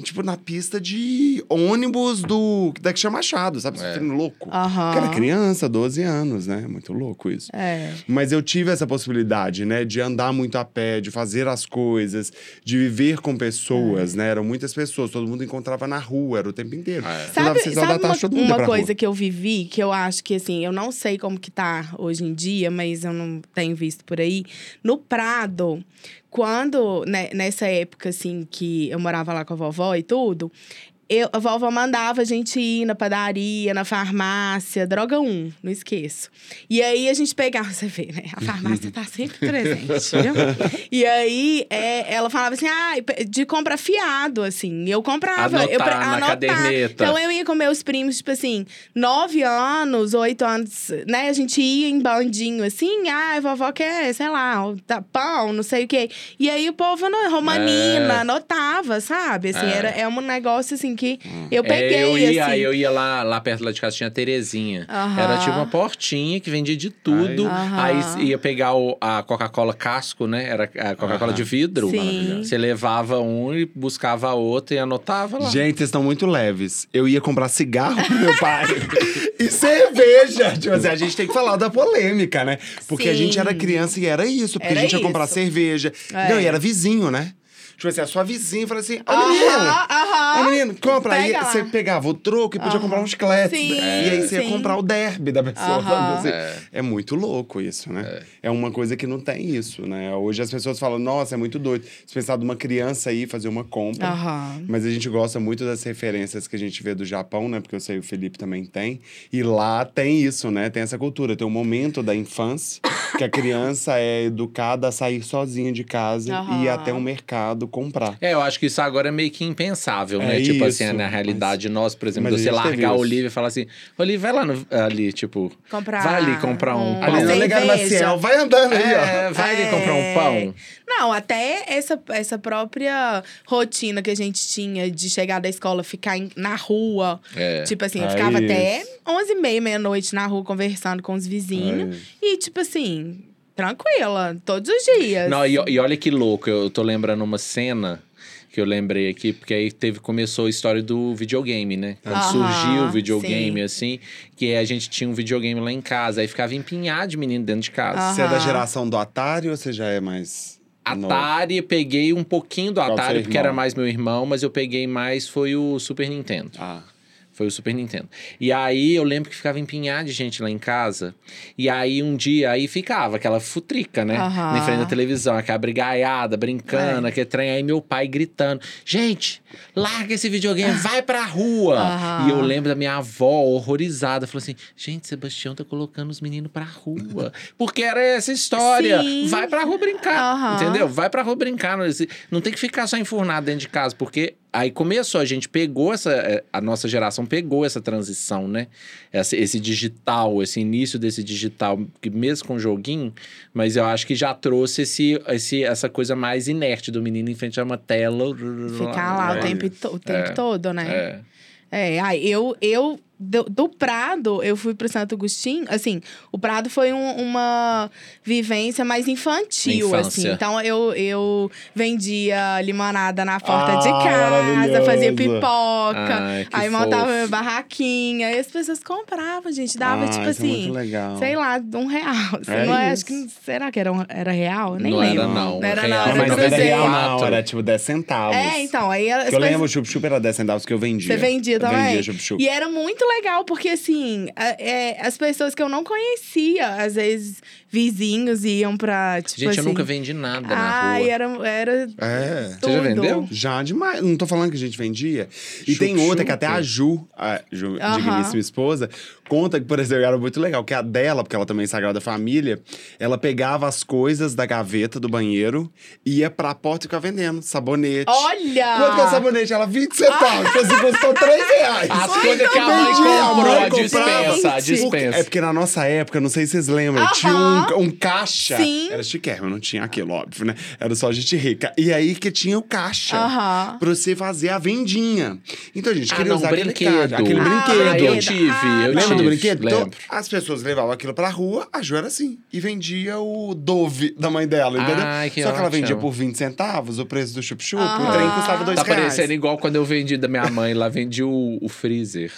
Tipo, na pista de ônibus do. da que chama Machado, sabe? É. Louco. Aham. Porque era criança, 12 anos, né? Muito louco isso. É. Mas eu tive essa possibilidade, né? De andar muito a pé, de fazer as coisas, de viver com pessoas, É. né? Eram muitas pessoas, todo mundo encontrava na rua, era o tempo inteiro. É. Sabe, horas sabe da tarde, uma, uma coisa rua. que eu vivi, que eu acho que, assim, eu não sei como que tá hoje em dia, mas eu não tenho visto por aí. No Prado, quando, né, nessa época, assim, que eu morava lá com a vovó e tudo, eu, a vovó mandava a gente ir na padaria, na farmácia, droga 1, não esqueço. E aí a gente pegava, você vê, né? A farmácia tá sempre presente, viu? E aí é, ela falava assim, ah, de compra fiado, assim. Eu comprava. eu, Anotar pre- na caderneta. Então eu ia com meus primos, tipo assim, nove anos, oito anos, né? A gente ia em bandinho assim, ah, a vovó quer, sei lá, o ta- pão, não sei o quê. E aí o povo, no, romanina, É. anotava, sabe? Assim, É. era, é um negócio assim que eu peguei, É, eu ia, assim. eu ia lá, lá perto lá de casa, tinha a Terezinha. Aham. Era tipo uma portinha que vendia de tudo. Aí Aham. ia pegar o- a Coca-Cola casco, né? Era a Coca-Cola de vidro. Sim. Você levava um e buscava outro e anotava lá. Gente, vocês estão muito leves. Eu ia comprar cigarro pro meu pai. e cerveja. Tipo assim, a gente tem que falar da polêmica, né? Porque a Sim. gente era criança e era isso. Porque Era a gente ia comprar isso. cerveja. É. Não, e era vizinho, né? Tipo assim, a sua vizinha fala assim: Ô menino! Ô menino, compra. Aí Pega lá. você pegava o troco e podia Aham. comprar um chiclete. Sim, e aí você ia sim. comprar o derby da pessoa. Assim, É. é. muito louco isso, né? É. uma coisa que não tem isso, né? Hoje as pessoas falam, nossa, é muito doido. Se pensar de uma criança aí fazer uma compra. Aham. Mas a gente gosta muito das referências que a gente vê do Japão, né? Porque eu sei o Felipe também tem. E lá tem isso, né? Tem essa cultura. Tem um momento da infância que a criança é educada a sair sozinha de casa e ir até um mercado comprar. É, eu acho que isso agora é meio que impensável, né? É tipo isso, assim, na realidade, nós, por exemplo, mas você largar isso. Olivia e falar assim: Olivia, vai lá no- ali, tipo. Comprar Vai ali comprar um um- pão. Ali Cerveja. Legado Maciel, vai andando aí, ó. É, vai ali É. comprar um pão. Não, até essa, essa própria rotina que a gente tinha de chegar da escola, ficar em- na rua. É. Tipo assim, eu ficava até 11h30, meia-noite na rua conversando com os vizinhos. E, tipo assim, tranquila, todos os dias. Não, e, e olha que louco, eu tô lembrando uma cena que eu lembrei aqui, porque aí teve, começou a história do videogame, né? Quando surgiu o videogame, sim. assim, que a gente tinha um videogame lá em casa, aí ficava empinhado de menino dentro de casa. Ah. Você é da geração do Atari ou você já é mais. Atari, peguei um pouquinho do Qual Atari, seu porque era mais meu irmão, mas eu peguei mais foi o Super Nintendo. Ah. Foi o Super Nintendo. E aí eu lembro que ficava empinhado de gente lá em casa. E aí um dia aí ficava aquela futrica, né? Na frente da televisão, aquela brigaiada, brincando, É. aquele trem. Aí meu pai gritando: Gente, larga esse videogame, vai pra rua. Aham. E eu lembro da minha avó horrorizada, falou assim: Gente, Sebastião tá colocando os meninos pra rua. Porque era essa história. Sim. Vai pra rua brincar. Aham. Entendeu? Vai pra rua brincar. Não, não tem que ficar só enfurnado dentro de casa, porque aí começou, a gente pegou essa. eh, A nossa geração pegou essa transição, né? Esse, esse digital, esse início desse digital, que mesmo com joguinho, mas eu acho que já trouxe esse, esse, essa coisa mais inerte do menino em frente a uma tela. Ficar lá o É tempo, o tempo É. todo, né? É. É, aí eu, eu do, do Prado, eu fui pro Santo Agostinho. Assim, o Prado foi um- uma vivência mais infantil, Infância. assim. Então eu, eu vendia limonada na porta Ah, de casa, fazia pipoca, Ai, aí montava fofo. barraquinha. E as pessoas compravam, gente. Dava, Ah, tipo é assim, legal. sei lá, um real. Assim, É não é, acho que, será que era, um- era real? Eu Nem Não lembro. era, não. era, Real. não. Não, Era mas não era real, não. Era tipo 10 centavos. É, então, aí eu lembro, o chup-chup era 10 centavos que eu vendia. Você vendia Eu também? vendia chup-chup. E era muito legal, porque assim, a- é, as pessoas que eu não conhecia, às vezes vizinhos iam pra, tipo Gente, assim... eu nunca vendi nada na Ai, rua. era, era É. tudo. Você já vendeu? Já demais. Não tô falando que a gente vendia. E Chup, tem outra que chup. até a Ju, a Ju, Aham. digníssima esposa, conta que, por exemplo, era muito legal. Que a dela, porque ela também é sagrada família, ela pegava as coisas da gaveta do banheiro, ia pra porta e ficava vendendo. Sabonete. Olha! Quanto que é o sabonete? Ela, 20 centavos. Tipo assim, custou 3 reais. As coisas que a mãe comprou, a dispensa, a dispensa. É porque na nossa época, não sei se vocês lembram, tinha Aham. Um, um caixa. Sim. Era chiquérrimo, não tinha aquilo, óbvio, né? Era só gente rica. E aí que tinha o caixa. Aham. Pra você fazer a vendinha. Então a gente Ah, queria não, usar aquele brinquedo. caixa, aquele Ah, brinquedo. Ah, eu tive, Ah, eu Lembra tive. do brinquedo? Então, Lembro. as pessoas levavam aquilo pra rua, a Ju era assim. E vendia o Dove da mãe dela, entendeu? Ai, que Só que ela vendia ótimo. por 20 centavos, o preço do chup-chup, o trem custava 2 Tá reais. parecendo igual quando eu vendi da minha mãe lá, vendi o, o freezer.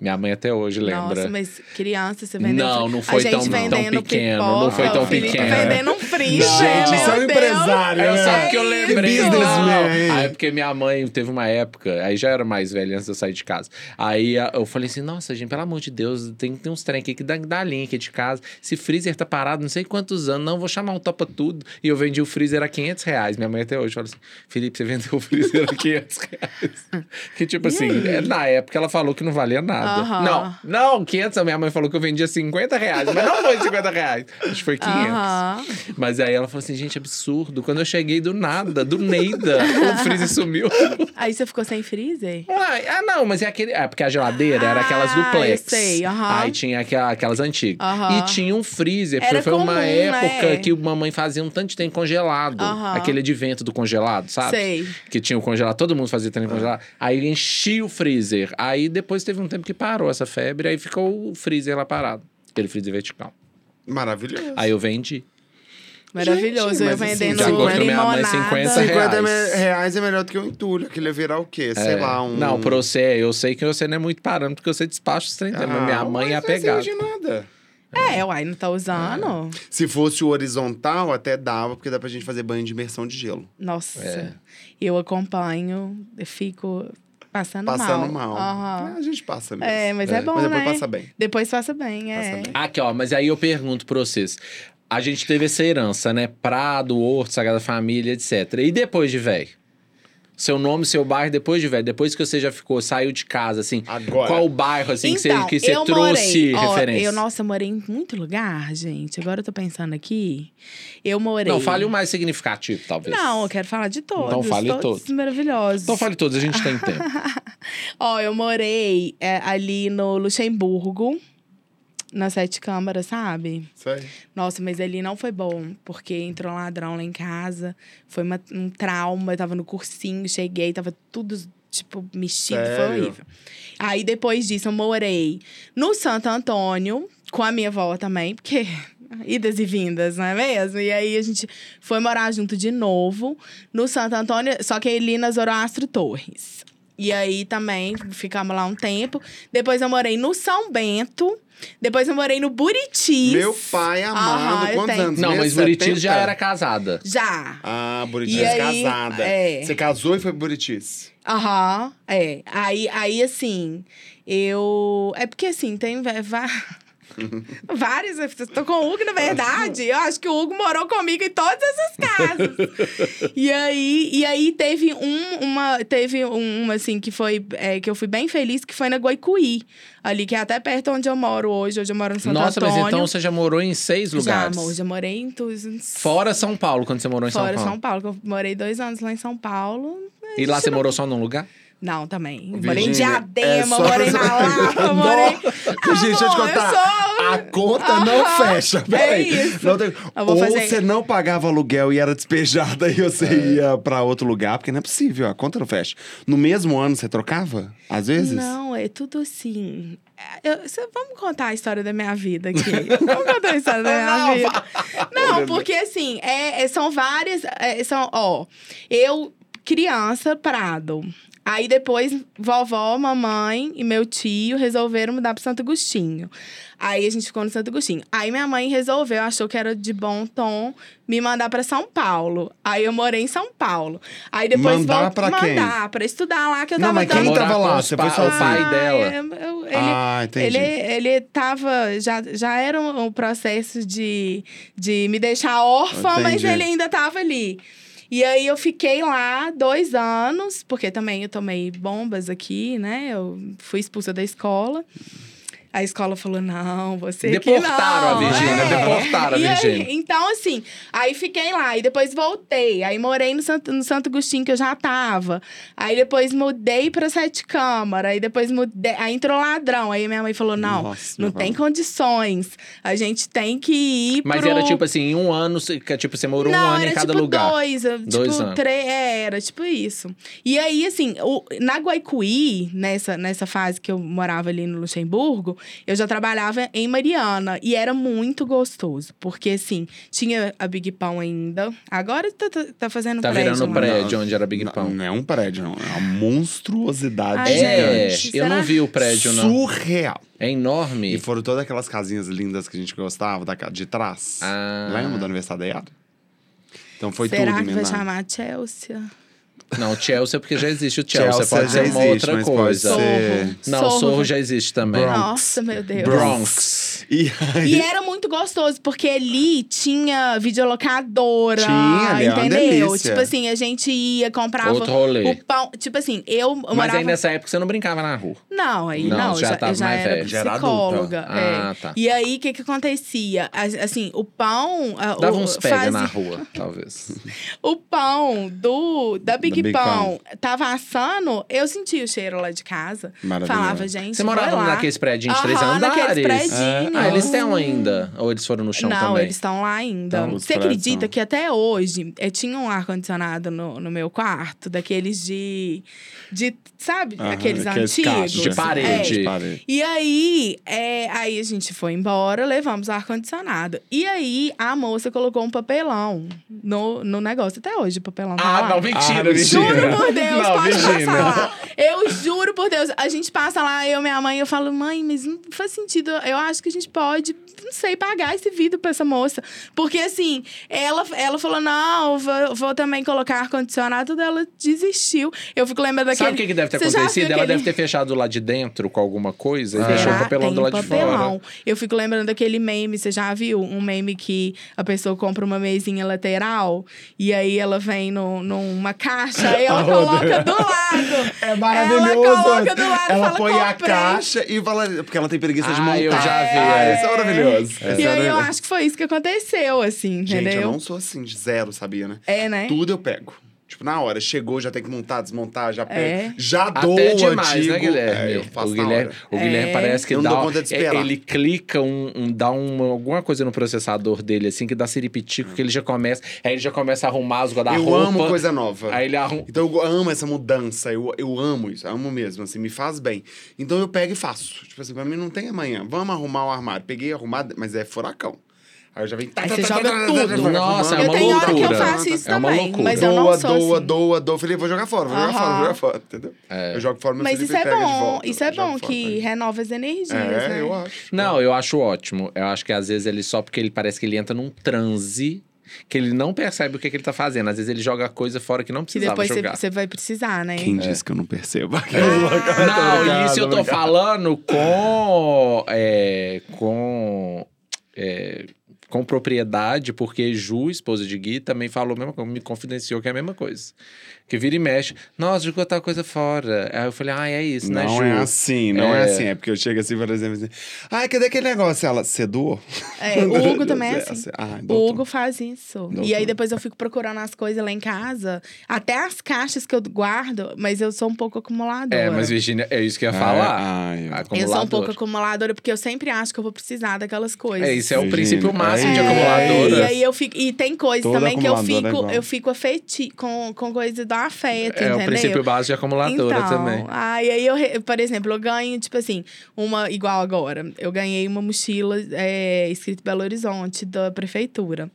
Minha mãe até hoje lembra. Nossa, mas criança, você vendendo... Não, não a foi tão- tão pequeno, pipoca, não foi tão pequeno. vendendo um freezer, Gente, meu isso é um Deus. empresário, É né? só porque eu lembrei. Que Não. Aí porque minha mãe teve uma época, aí já era mais velha antes de eu sair de casa. Aí eu falei assim: nossa, gente, pelo amor de Deus, tem, tem uns trem aqui que dá, dá linha aqui de casa. Esse freezer tá parado não sei quantos anos, não, vou chamar um topa tudo. E eu vendi o freezer a 500 reais. Minha mãe até hoje fala assim: Felipe, você vendeu o freezer a 500 reais. que tipo assim, é, na época ela falou que não valia nada. Aham. Não, não, 500, a minha mãe falou que eu vendia 50 reais, mas não foi 50 reais. Acho que foi 500. Aham. Mas aí ela falou assim, gente, absurdo. Quando eu cheguei do nada, do Neida, o freezer sumiu. Aí você ficou sem freezer? Ah, não, mas é aquele. É porque a geladeira era aquelas Ah, duplex. eu sei. Aí tinha aquelas antigas. E tinha um freezer, porque Era foi uma comum, época né? que mamãe fazia um tanto de tempo congelado. Aquele advento do congelado, sabe? Sei. Que tinha o congelado, todo mundo fazia trem congelado. Aí enchia o freezer. Aí depois teve um tempo que parou essa febre, aí ficou o freezer lá parado. Aquele freezer vertical. Maravilhoso. Aí eu vendi. Maravilhoso. Gente, eu assim, vendendo minha mãe, limonada. 50 50 reais. reais é melhor do que um entulho. Aquilo ia virar o quê? Sei É. lá, um... Não, pra você, eu sei que você não é muito parando, porque você despacha os trem também. mas minha mãe é Ah, apegada. serve de nada. É, uai, não tá usando? Se fosse o horizontal, até dava, porque dá pra gente fazer banho de imersão de gelo. Nossa. É. Eu acompanho, eu fico passando, Passando mal. mal. É, a gente passa mesmo. É, mas é, bom, Mas depois né? passa bem. Depois passa bem, é. Passa bem. Aqui, ó, mas aí eu pergunto pra vocês. A gente teve essa herança, né? Prado, Horto, Sagrada Família, etc. E depois de velho? Seu nome, seu bairro, depois de velho. Depois que você já ficou, saiu de casa, assim. Agora. Qual o bairro, assim, que você, Então, que você eu trouxe morei, ó, referência? eu, nossa, eu morei em muito lugar, gente. Agora eu tô pensando aqui. Eu morei. Não, fale o mais significativo, talvez. Não, eu quero falar de todos. Então fale todos. todos. maravilhosos. Então fale todos, a gente tem tempo. Ó, eu morei é, ali no Luxemburgo, na Sete Câmaras, sabe? Sei. Nossa, mas ali não foi bom, porque entrou um ladrão lá em casa, foi uma- um trauma, eu tava no cursinho, cheguei, tava tudo, tipo, mexido, foi Sério? horrível. Aí, depois disso, eu morei no Santo Antônio, com a minha avó também, porque idas e vindas, não é mesmo? E aí, a gente foi morar junto de novo, no Santo Antônio, só que ali na Zoroastro Torres. E aí também ficamos lá um tempo. Depois eu morei no São Bento. Depois eu morei no Buritis. Meu pai amado, Aham, quantos tenho. anos? Não, mas 70? Buritis já era casada. Já. Ah, Buritis E aí, casada. é. Você casou e foi pro Buritis? Aham, é. Aí, aí, assim, eu. É porque, assim, tem va- va- vários. Tô com o Hugo, na verdade. Eu acho que o Hugo morou comigo em todas essas casas. e aí, e aí teve um, uma. Teve uma, assim, que foi. é, que eu fui bem feliz, que foi na Guaicuí. Ali, que é até perto onde eu moro hoje. Hoje eu moro no Santo Nossa, Antônio. mas então você já morou em seis Já, lugares. amor, já morei em. Fora São Paulo, quando você morou em Fora São Paulo. São Paulo, que eu morei dois anos lá em São Paulo. E lá você morou só num lugar? Não, também. Virgínia, morei em é Diadema, morei na Lapa, morei. Gente, deixa eu te contar. sou- A conta não fecha, é peraí. isso. Não tem- Eu Ou fazer- você não pagava aluguel e era despejada e você ia pra outro lugar, porque não é possível, a conta não fecha. No mesmo ano você trocava? Às vezes? Não, é tudo assim. É, eu- cê- vamos contar a história da minha vida aqui. vamos contar a história da minha Não, vida. Não, porque assim, é, é- são várias. é, são, ó, eu, criança, Prado. Aí depois, vovó, mamãe e meu tio resolveram mudar pro Santo Agostinho. Aí a gente ficou no Santo Agostinho. Aí minha mãe resolveu, achou que era de bom tom, me mandar pra São Paulo. Aí eu morei em São Paulo. Aí depois Mandar vol- pra quem? mandar pra estudar lá que eu Não, tava mas quem dando tava lá? Você foi o pai dela. Ah, eu- eu- ele, Ah, entendi. ele, ele tava. Já, já era um, um processo de, de me deixar órfã, mas ele ainda tava ali. E aí eu fiquei lá dois anos, porque também eu tomei bombas aqui, né? Eu fui expulsa da escola. A escola falou: não, você Deportaram a não. Virgínia, É. deportaram a E aí, Virgínia. então, assim, aí fiquei lá. E depois voltei. Aí morei no Santo, no Santo Agostinho, que eu já tava. Aí depois mudei pra Sete Câmara. Aí depois mudei. Aí entrou ladrão. Aí minha mãe falou: não, Nossa, não tem condições. A gente tem que ir Mas pro... era tipo assim, em um ano, que, tipo, você morou não, um ano em cada tipo lugar. dois, Dois tipo anos. três, é, era tipo isso. E aí, assim, o, na Guaicuí, nessa, nessa fase que eu morava ali no Luxemburgo, eu já trabalhava em Mariana e era muito gostoso, porque assim, tinha a Big Pão ainda, agora tá, tá, tá fazendo Tá prédio virando lá. prédio onde era Big Não, Pão. não é um prédio, não. É uma monstruosidade Ai, É, gigante. eu não vi o prédio, não. Surreal. É enorme. E foram todas aquelas casinhas lindas que a gente gostava, da, de trás. Ah. Lembra da Universidade da? Então foi Será tudo, que vai chamar Chelsea? Não, Chelsea, porque já existe o Chelsea. Chelsea pode ser uma existe, outra mas pode coisa. ser- Não, Sorro. Sorro já existe também. Bronx. Nossa, meu Deus. Bronx. E aí, E era muito gostoso, porque ali tinha videolocadora. Tinha, ali é uma entendeu? delícia. Tipo assim, a gente ia, comprava Outro rolê. o pão. Tipo assim, eu Mas morava... aí nessa época você não brincava na rua. Não, aí Não, não, já já, tava eu já mais era velho. Já era psicóloga. é. Ah, tá. E aí, o que que acontecia? As- Assim, o pão... Dava o, uns pega fazia- na rua, talvez. O pão do, da Big, Big Pão, tava assando, eu sentia o cheiro lá de casa. Maravilhoso. Falava, gente, Você morava lá. naqueles prédios de três andares? naqueles prédinhos. Ah, eles têm ainda? Ou eles foram no chão não, também? eles estão lá ainda. Então, Você acredita são- que até hoje eu tinha um ar-condicionado no, no meu quarto, daqueles de. de sabe? Aham, aqueles aqueles antigos. De parede. É. De parede. E aí, é, aí a gente foi embora, levamos o ar-condicionado. E aí, a moça colocou um papelão no, no negócio. Até hoje, o papelão tá Ah, não, mentira, Ah, mentira. Juro por Deus, Não, pode Virgínia. passar lá. Eu juro por Deus. A gente passa lá, eu e minha mãe, eu falo, mãe, mas não faz sentido. Eu acho que a gente pode, não sei, pagar esse vidro pra essa moça. Porque assim, ela, ela falou, não, eu vou, vou também colocar ar-condicionado, tudo, ela desistiu. Eu fico lembrando daquele... Sabe o que, que deve ter Você acontecido? Ela aquele- deve ter fechado lá de dentro com alguma coisa e Ah. deixou o papelão do lado de papelão. fora. Eu fico lembrando daquele meme, você já viu? Um meme que a pessoa compra uma mesinha lateral e aí ela vem no, numa caixa e ela coloca do lado. É maravilhoso. Ela coloca do lado Ela fala, põe a "Comprei". caixa e fala. Porque ela tem preguiça de Ah, montar. eu já vi, Ah, é. isso é maravilhoso. E é aí eu acho que foi isso que aconteceu, assim, Gente, entendeu? eu não sou assim, de zero, sabia, né? É, né? Tudo eu pego. Tipo, na hora, chegou, já tem que montar, desmontar, já pego. É. Já dou Até o demais, antigo. né, Guilherme? É, eu faço o na Guilherme, hora. o Guilherme É. parece que Eu não dá. dou conta de esperar. Ele clica um, um- dá uma, alguma coisa no processador dele, assim, que dá siripitico, que ele já começa. Aí ele já começa a arrumar as Eu guarda-roupa. amo coisa nova. Aí ele arruma. Então eu amo essa mudança, eu, eu amo isso, amo mesmo, assim, me faz bem. Então eu pego e faço. Tipo assim, pra mim não tem amanhã. Vamos arrumar o armário. Peguei arrumado, mas é furacão. Aí eu já venho. Aí você joga tudo. Nossa, é eu uma tenho hora que eu loucura. faço isso É uma também, loucura. mas eu não Doa, sou doa, assim. doa, doa. Falei, vou jogar fora, vou jogar fora, vou jogar fora, entendeu? É. Eu jogo fora, meu Mas Felipe isso é bom, isso é bom que renova as energias, É, né? eu acho. Não, eu acho ótimo. Eu acho que às vezes ele só porque ele parece que ele entra num transe que ele não percebe o que, que ele tá fazendo. Às vezes ele joga coisa fora que não Que precisava depois você, jogar. você vai precisar, né? Quem disse que eu não percebo? Não, isso eu tô falando com. é, com. é, com propriedade, porque Ju, esposa de Gui, também falou a mesma coisa, me confidenciou que é a mesma coisa. Que vira e mexe. Nossa, jogou tal coisa fora. Aí eu falei, ah, é isso, né, Não Ju? é assim, não é. É. assim. É porque eu chego assim, por exemplo, assim. Ai, cadê aquele negócio? Ela, você doou? É, o Hugo também é assim. Ah, O. Hugo faz isso. Doutor. E aí depois eu fico procurando as coisas lá em casa. Até as caixas que eu guardo, mas eu sou um pouco acumuladora. É, mas Virginia, é isso que eu ia É, falar. ai, eu- Eu sou um pouco Acumuladora. porque eu sempre acho que eu vou precisar daquelas coisas. É, isso é o Virginia, princípio máximo é de acumuladora. E aí eu fico. E tem coisas também que eu é fico, eu fico afeti com, com coisa do afeto, É o entendeu? princípio básico de acumuladora então, também. Aí, aí eu, por exemplo, eu ganho, tipo assim, uma igual agora. Eu ganhei uma mochila é, escrito Belo Horizonte da prefeitura.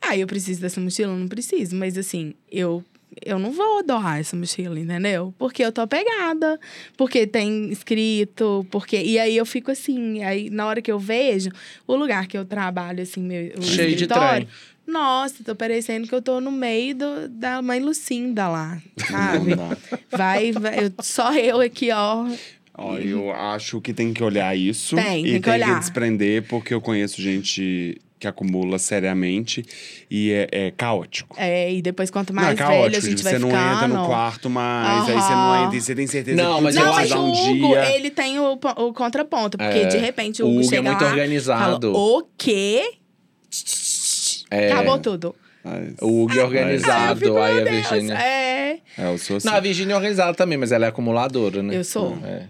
Aí eu preciso dessa mochila? Não preciso, mas assim, eu. Eu não vou doar essa mochila, entendeu? Porque eu tô apegada, porque tem escrito, porque. E aí eu fico assim, aí na hora que eu vejo o lugar que eu trabalho, assim, meu o Cheio de trem. Nossa, tô parecendo que eu tô no meio do, da mãe Lucinda lá, sabe? Vai, vai eu- só eu aqui, ó. Ó, eu acho que tem que olhar isso Tem, e tem que tem olhar. que desprender, porque eu conheço gente que acumula seriamente e é, é caótico. É, e depois quanto não, é mais velho caótico, a gente tipo, vai você não ficando. entra no quarto mais, aí você não entra e você tem certeza Não, que mas Não, mas o um Hugo, dia. ele tem o, o contraponto. Porque É. de repente o O Hugo Hugo é chega muito lá, organizado. Fala, o quê? É. Acabou tudo. Mas- O Hugo é eu organizado, aí a Virgínia. É, É, eu sou assim. Não, a Virgínia é organizada também, mas ela é acumuladora, né? eu sou. É.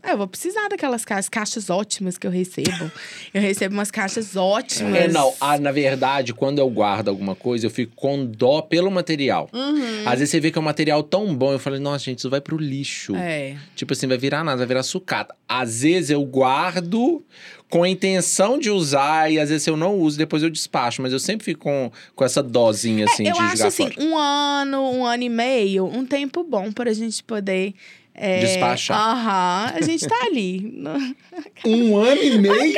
É, eu vou precisar daquelas caixas, caixas ótimas que eu recebo. eu recebo umas caixas ótimas. É, não, ah, na verdade, quando eu guardo alguma coisa, eu fico com dó pelo material. Uhum. Às vezes você vê que é um material tão bom, eu falei, nossa, gente, isso vai pro lixo. É. Tipo assim, vai virar nada, vai virar sucata. Às vezes eu guardo com a intenção de usar, e às vezes eu não uso, depois eu despacho. Mas eu sempre fico com, com essa dosinha, assim, É, eu de acho jogar assim, fora. um ano, um ano e meio, um tempo bom pra gente poder. É, Despachar. Aham, a gente tá ali. Um ano e meio?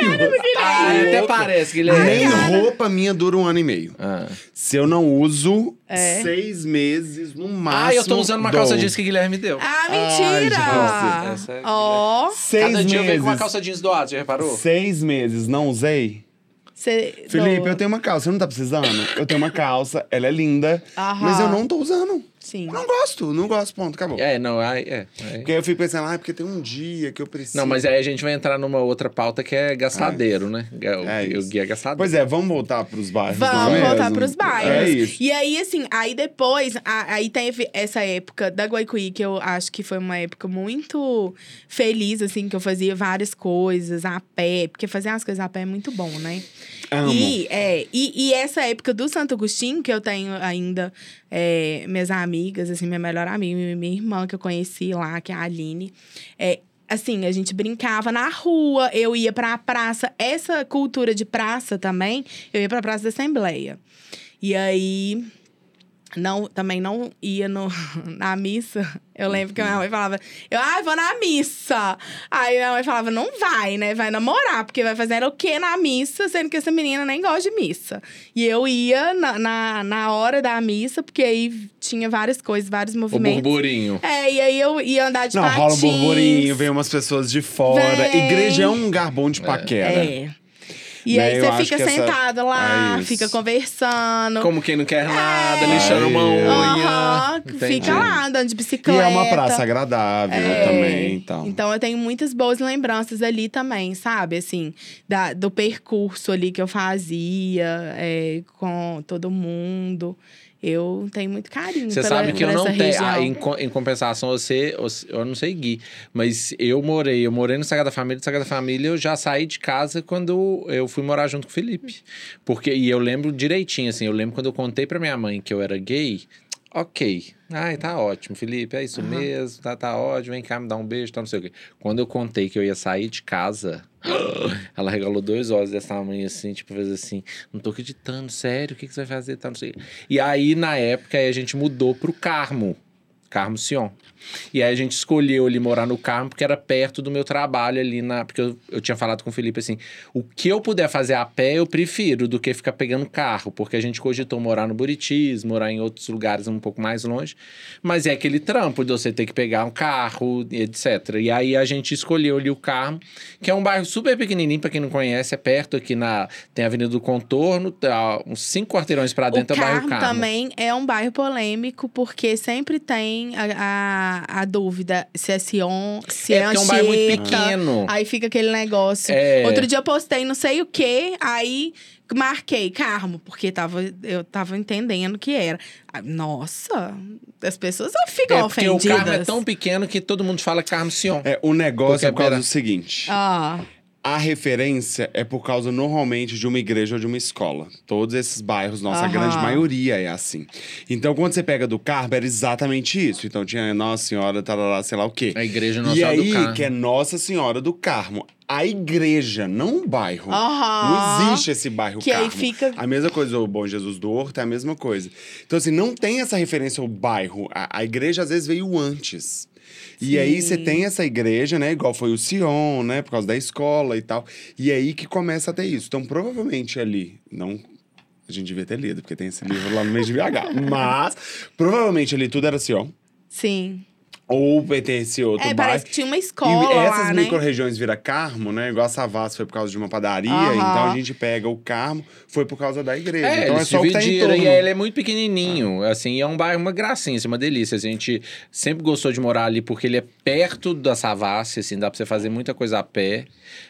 Ah, até parece, Guilherme. Nem roupa minha dura um ano e meio. Ah. Se eu não uso, É. seis meses no máximo. Ah, eu tô usando uma dou. calça jeans que o Guilherme me deu. Ah, mentira! essa é- Ó, Seis Cada dia eu venho com uma meses. calça jeans doada, já reparou? Seis meses, não usei? você. Felipe, eu tenho uma calça, você não tá precisando? Eu tenho uma calça, ela é linda, Aham. mas eu não tô usando. Sim. Não gosto, não gosto, ponto, acabou. É, não, aí é. aí- Porque aí eu fico pensando, ah, porque tem um dia que eu preciso. Não, mas aí a gente vai entrar numa outra pauta que é gastadeiro, né? O, É o guia é gastadeiro. Pois é, vamos voltar pros bairros. é Vamos voltar mesmo? pros bairros. É isso. E aí, assim, aí depois, a- aí teve essa época da Guaicuí, que eu acho que foi uma época muito feliz, assim, que eu fazia várias coisas a pé, porque fazer as coisas a pé é muito bom, né? Amo. E, é, e, e essa época do Santo Agostinho, que eu tenho ainda é, minhas amigas, assim, minha melhor amiga, minha, irmã que eu conheci lá, que é a Aline. É, assim, a gente brincava na rua, eu ia pra praça. Essa cultura de praça também, eu ia pra Praça da Assembleia. E aí. Não, também não ia no, na missa. Eu lembro que minha mãe falava, eu, ah, vou na missa. Aí minha mãe falava, não vai, né? Vai namorar, porque vai fazer o quê na missa, sendo que essa menina nem gosta de missa. E eu ia na, na, na hora da missa, porque aí tinha várias coisas, vários o movimentos. burburinho. É, e aí eu ia andar de Não, patins. rola um burburinho, vem umas pessoas de fora. Vem. Igreja é um lugar bom de paquera. É. E Né, aí eu você fica que essa- sentado lá, É fica conversando. Como quem não quer nada, É. lixando uma unha. Aham, Entendi. fica lá andando de E bicicleta. é uma praça agradável É. também e tal. Então eu tenho muitas boas lembranças ali também, sabe? Assim, da, do percurso ali que eu fazia é, com todo mundo. Eu tenho muito carinho Você pela, sabe que eu não tenho. ah, em, em compensação, você, você- Eu não sei, Gui. Mas eu morei. Eu morei no Sagrada Família. No Sagrada Família, eu já saí de casa quando eu fui morar junto com o Felipe. Porque, e eu lembro direitinho, assim. Eu lembro quando eu contei pra minha mãe que eu era gay. Ok. Ai, tá ótimo, Felipe, é isso mesmo, tá, tá ótimo, vem cá me dar um beijo, tá não sei o quê. Quando eu contei que eu ia sair de casa, ela regalou dois olhos dessa tamanho assim, tipo, fez assim, não tô acreditando, sério, o que, que você vai fazer, tá não sei o quê. E aí, na época, aí a gente mudou pro Carmo, Carmo Sion. E aí a gente escolheu ali morar no Carmo porque era perto do meu trabalho ali na. Porque eu, eu tinha falado com o Felipe assim: o que eu puder fazer a pé eu prefiro do que ficar pegando carro, porque a gente cogitou morar no Buritis, morar em outros lugares um pouco mais longe. Mas é aquele trampo de você ter que pegar um carro, etc. E aí a gente escolheu ali o Carmo, que é um bairro super pequenininho, para quem não conhece, é perto aqui na. Tem a Avenida do Contorno, tá uns cinco quarteirões para dentro o é o bairro Carmo também é um bairro polêmico, porque sempre tem a, a, a dúvida se é Sion, se é, É porque é um bairro muito Anchieta. pequeno. Aí fica aquele negócio. É. Outro dia eu postei não sei o quê, aí marquei Carmo, porque tava, eu tava entendendo que era. Nossa, as pessoas ficam É porque o ofendidas. Carmo é tão pequeno que todo mundo fala Carmo Sion. É, o negócio Porque é por causa do seguinte. Ah, A referência é por causa, normalmente, de uma igreja ou de uma escola. Todos esses bairros, nossa Aham. grande maioria é assim. Então, quando você pega do Carmo, era exatamente isso. Então, tinha Nossa Senhora, tarará, sei lá o quê. A igreja Nossa e Senhora do aí, Carmo. que é Nossa Senhora do Carmo. A igreja, não o bairro. Aham. Não existe esse bairro Que aí Carmo. fica- A mesma coisa, o Bom Jesus do Horto é a mesma coisa. Então, assim, não tem essa referência ao bairro. A, a igreja, às vezes, veio antes. E aí você tem essa igreja, né? Igual foi o Sion, né? Por causa da escola e tal. E aí que começa a ter isso. Então, provavelmente ali, não. A gente devia ter lido, porque tem esse livro lá no meio de BH. Mas, provavelmente ali tudo era Sion. sim. Ou pertencia a outro É, bairro. parece que tinha uma escola E essas lá, né? micro-regiões vira Carmo, né? Igual a Savassi foi por causa de uma padaria. Aham. Então a gente pega o Carmo, foi por causa da igreja. É, então eles é só o que tá em dividiram torno. e ele é muito pequenininho, assim, é um bairro, uma gracinha, assim, uma delícia. A gente sempre gostou de morar ali porque ele é perto da Savassi, assim, dá pra você fazer muita coisa a pé,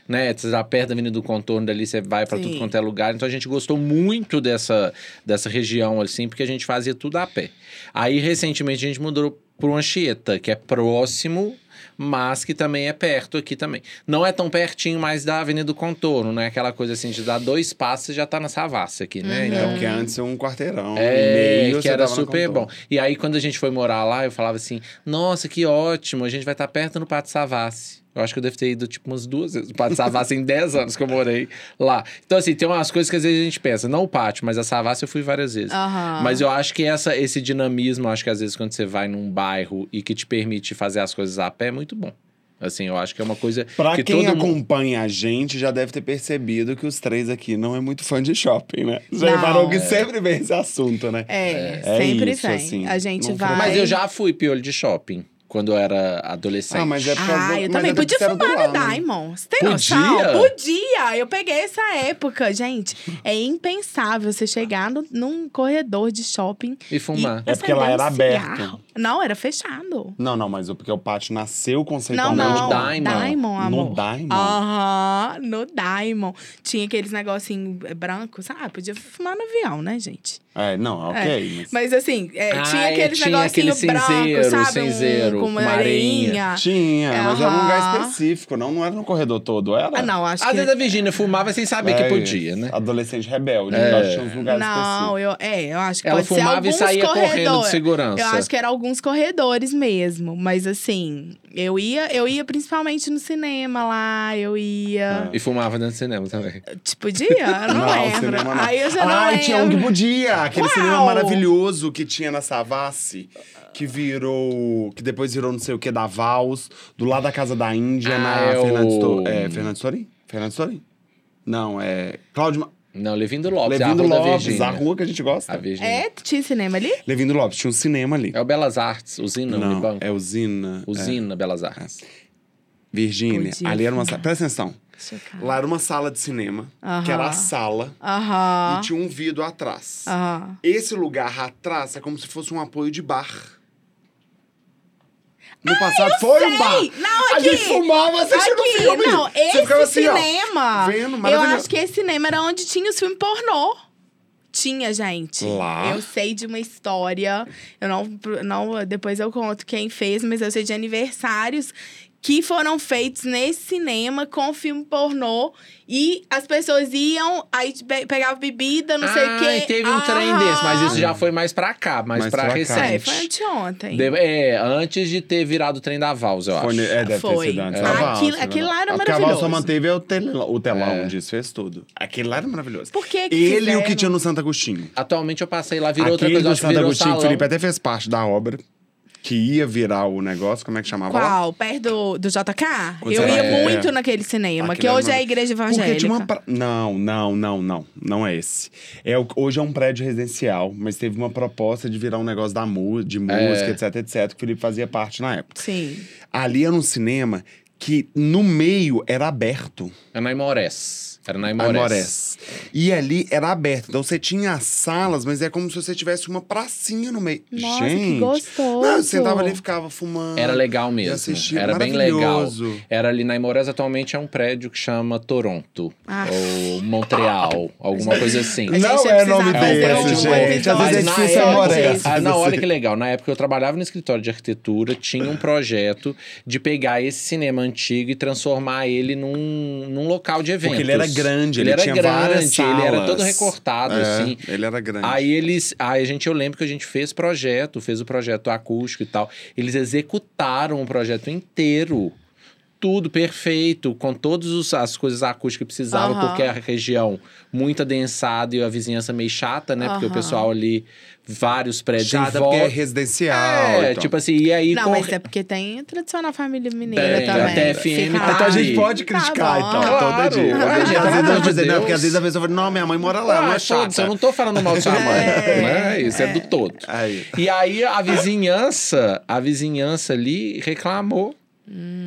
né? Você tá perto da Avenida do Contorno, dali você vai pra Sim. tudo quanto é lugar. Então a gente gostou muito dessa, dessa região, assim, porque a gente fazia tudo a pé. Aí, recentemente, a gente mudou pro Anchieta, que é próximo mas que também é perto aqui também. Não é tão pertinho mais da Avenida do Contorno, né? Aquela coisa assim, de dar dois passos e já tá na Savassi aqui, né? Uhum. É, Então, porque antes é um quarteirão. é, e meio, que era super bom. E aí, quando a gente foi morar lá, eu falava assim: nossa, que ótimo, a gente vai estar perto no Pátio Savassi. Eu acho que eu devo ter ido, tipo, umas duas vezes Pátio Savassi em 10 anos que eu morei lá. Então, assim, tem umas coisas que às vezes a gente pensa, não o pátio, mas a Savassi eu fui várias vezes. Aham. Mas eu acho que essa, esse dinamismo, eu acho que às vezes quando você vai num bairro e que te permite fazer as coisas a pé, é muito bom. Assim, eu acho que é uma coisa Pra que quem todo mundo... acompanha a gente, já deve ter percebido que os três aqui não é muito fã de shopping, né? Já Não. reparou que sempre vem esse assunto, né? É, É sempre isso, tem. assim, a gente não vai. Mas eu já fui piolho de shopping quando eu era adolescente. Ah, mas é por causa Ah, do- eu mas também é podia porque fumar no lado, né? Diamond. Você tem Podia? noção? Podia! Eu peguei essa época, gente. É impensável você chegar no- num corredor de shopping E fumar. É porque lá era um aberto. Não, era fechado. Não, não, mas porque o pátio nasceu Não, conceitualmente. não. no Diamond. Diamond, amor. No Diamond? Aham, no Diamond. Tinha aqueles negocinhos brancos. Ah, podia fumar no avião, né, gente? É, não, ok. É, mas... Mas assim, é, Ah, tinha é, aqueles tinha negocinhos aquele cinzeiro, brancos, sabe? cinzeiro, um, com uma com uma areinha. areinha. Tinha, mas era num lugar específico, não, não era no corredor todo, era? Ah, não, acho Às que... vezes a Virgínia fumava sem saber que É, podia, né? Adolescente rebelde, É. nós tínhamos lugares Não, eu, é, eu acho que Ela pode ser fumava e alguns saía correndo de segurança. Eu acho que era alguns corredores mesmo, mas assim, eu ia, eu ia principalmente no cinema lá, eu ia, E fumava dentro do cinema também. tipo, dia, eu não, lembro. cinema não. Aí eu já não Ai, lembro. tinha um que podia, aquele Qual? cinema maravilhoso que tinha na Savassi, que virou, que depois virou não sei o que da Vals, do lado da casa da Índia, Ah, na é o- Fernandes, Tor- é, Fernandes Sorin? Fernandes Sorin? Não, é Cláudio Não, Levindo Lopes, Levindo é a rua da Lopes, Virgínia. a rua que a gente gosta. A Virgínia. É, tinha cinema ali? Levindo Lopes, tinha um cinema ali. É o Belas Artes, usina não, Unibanco. é usina. é. Usina Belas Artes. Virgínia, Podia ali era uma sala. Presta atenção. Chocada. Lá era uma sala de cinema, que era a sala, Aham. e tinha um vidro atrás. Aham. Esse lugar atrás é como se fosse um apoio de bar. No passado foi um bar. Sei! Não, A aqui! gente fumava assistindo Aqui, filme. não, Você esse ficava assim, ó, cinema. vendo, eu acho que esse cinema era onde tinha os filmes pornô. Tinha, gente. Lá? Eu sei de uma história. Eu não, não. Depois eu conto quem fez, mas eu sei de aniversários que foram feitos nesse cinema com filme pornô. E as pessoas iam, aí pe- pegava bebida, não sei o Ah, quê. teve um trem Aham. desse, mas isso já foi mais pra cá, mais, Mais pra, pra cá. recente. É, foi anteontem. De- é, antes de ter virado o trem da Vals, eu acho. Foi, é, deve Foi. ter sido antes É. Valsa, Aquilo- né? aquilo lá era Porque a maravilhoso. só manteve o telão, o telão É. disso, fez tudo. Aquele lá era maravilhoso. Por que que Ele e o que tinha no Santo Agostinho. Atualmente eu passei lá, virou outra Aquele coisa, do acho que Santo virou Agostinho, salão. Felipe até fez parte da obra, que ia virar o negócio, como é que chamava lá? Qual? Perto do, do JK? Quando eu você ia vai- muito é. naquele cinema, Aquele que hoje é a uma- igreja Porque evangélica. tinha uma pra... Não, não, não, não. Não é esse. É, o- hoje é um prédio residencial, mas teve uma proposta de virar um negócio da mu... de música, É. etc, etc, que o Felipe fazia parte na época. Sim. Ali era um cinema que no meio era aberto. É na Imores. Era na Imores. Aimorés. E ali era aberto. Então você tinha as salas, mas é como se você tivesse uma pracinha no meio. Nossa, que Gente. gostoso. Não, você sentava ali e ficava fumando. Era legal mesmo. assistia. Era bem legal. Era ali na Imores, atualmente é um prédio que chama Toronto. Ah. Ou Montreal, alguma coisa assim. Não é nome desse, gente. Às vezes é difícil. Ah, não, olha que legal. Na época eu trabalhava no escritório de arquitetura, tinha um projeto de pegar esse cinema antigo e transformar ele num, num local de eventos. Porque ele era grande, ele, era tinha grande, várias ele era salas. todo recortado, É, assim. Ele era grande. Aí eles. Aí a gente, eu lembro que a gente fez projeto, fez o projeto acústico e tal. Eles executaram o projeto inteiro. Tudo perfeito, com todas as coisas acústicas que precisava, Aham. porque a região muito adensada e a vizinhança meio chata, né? Porque o pessoal ali, vários prédios Chata em porque é volta. residencial. É, então. tipo assim, e aí. Não, com- mas é porque tem tradicional família mineira Tem, também. até FM Fica tá. Então a gente pode Tá criticar, bom. então, Claro. todo dia. Ué, Às vezes eu dizer, não, porque às vezes a pessoa fala, não, minha mãe mora lá, não Ah, é chata. eu não tô falando mal de sua mãe. É, né? Isso é do todo. Aí. E aí a vizinhança, a vizinhança ali reclamou.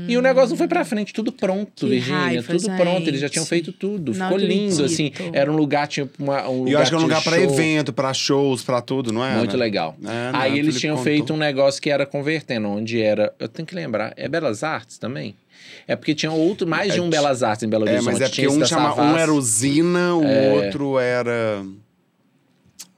E o negócio não foi pra frente, tudo pronto, raiva, tudo pronto, eles já gente. tinham feito tudo. Não Ficou lindo, assim. Era um lugar, tinha uma, um lugar E eu acho que é um de lugar pra show. evento, pra shows, pra tudo, não é? Muito né? legal. É, não, Aí eles tinham contou. feito um negócio que era convertendo, onde era. Eu tenho que lembrar, é Belas Artes também? É porque tinha outro, mais de É, um Belas Artes em Belo É, Horizonte. mas é porque um, chama, um era usina, o É. outro era.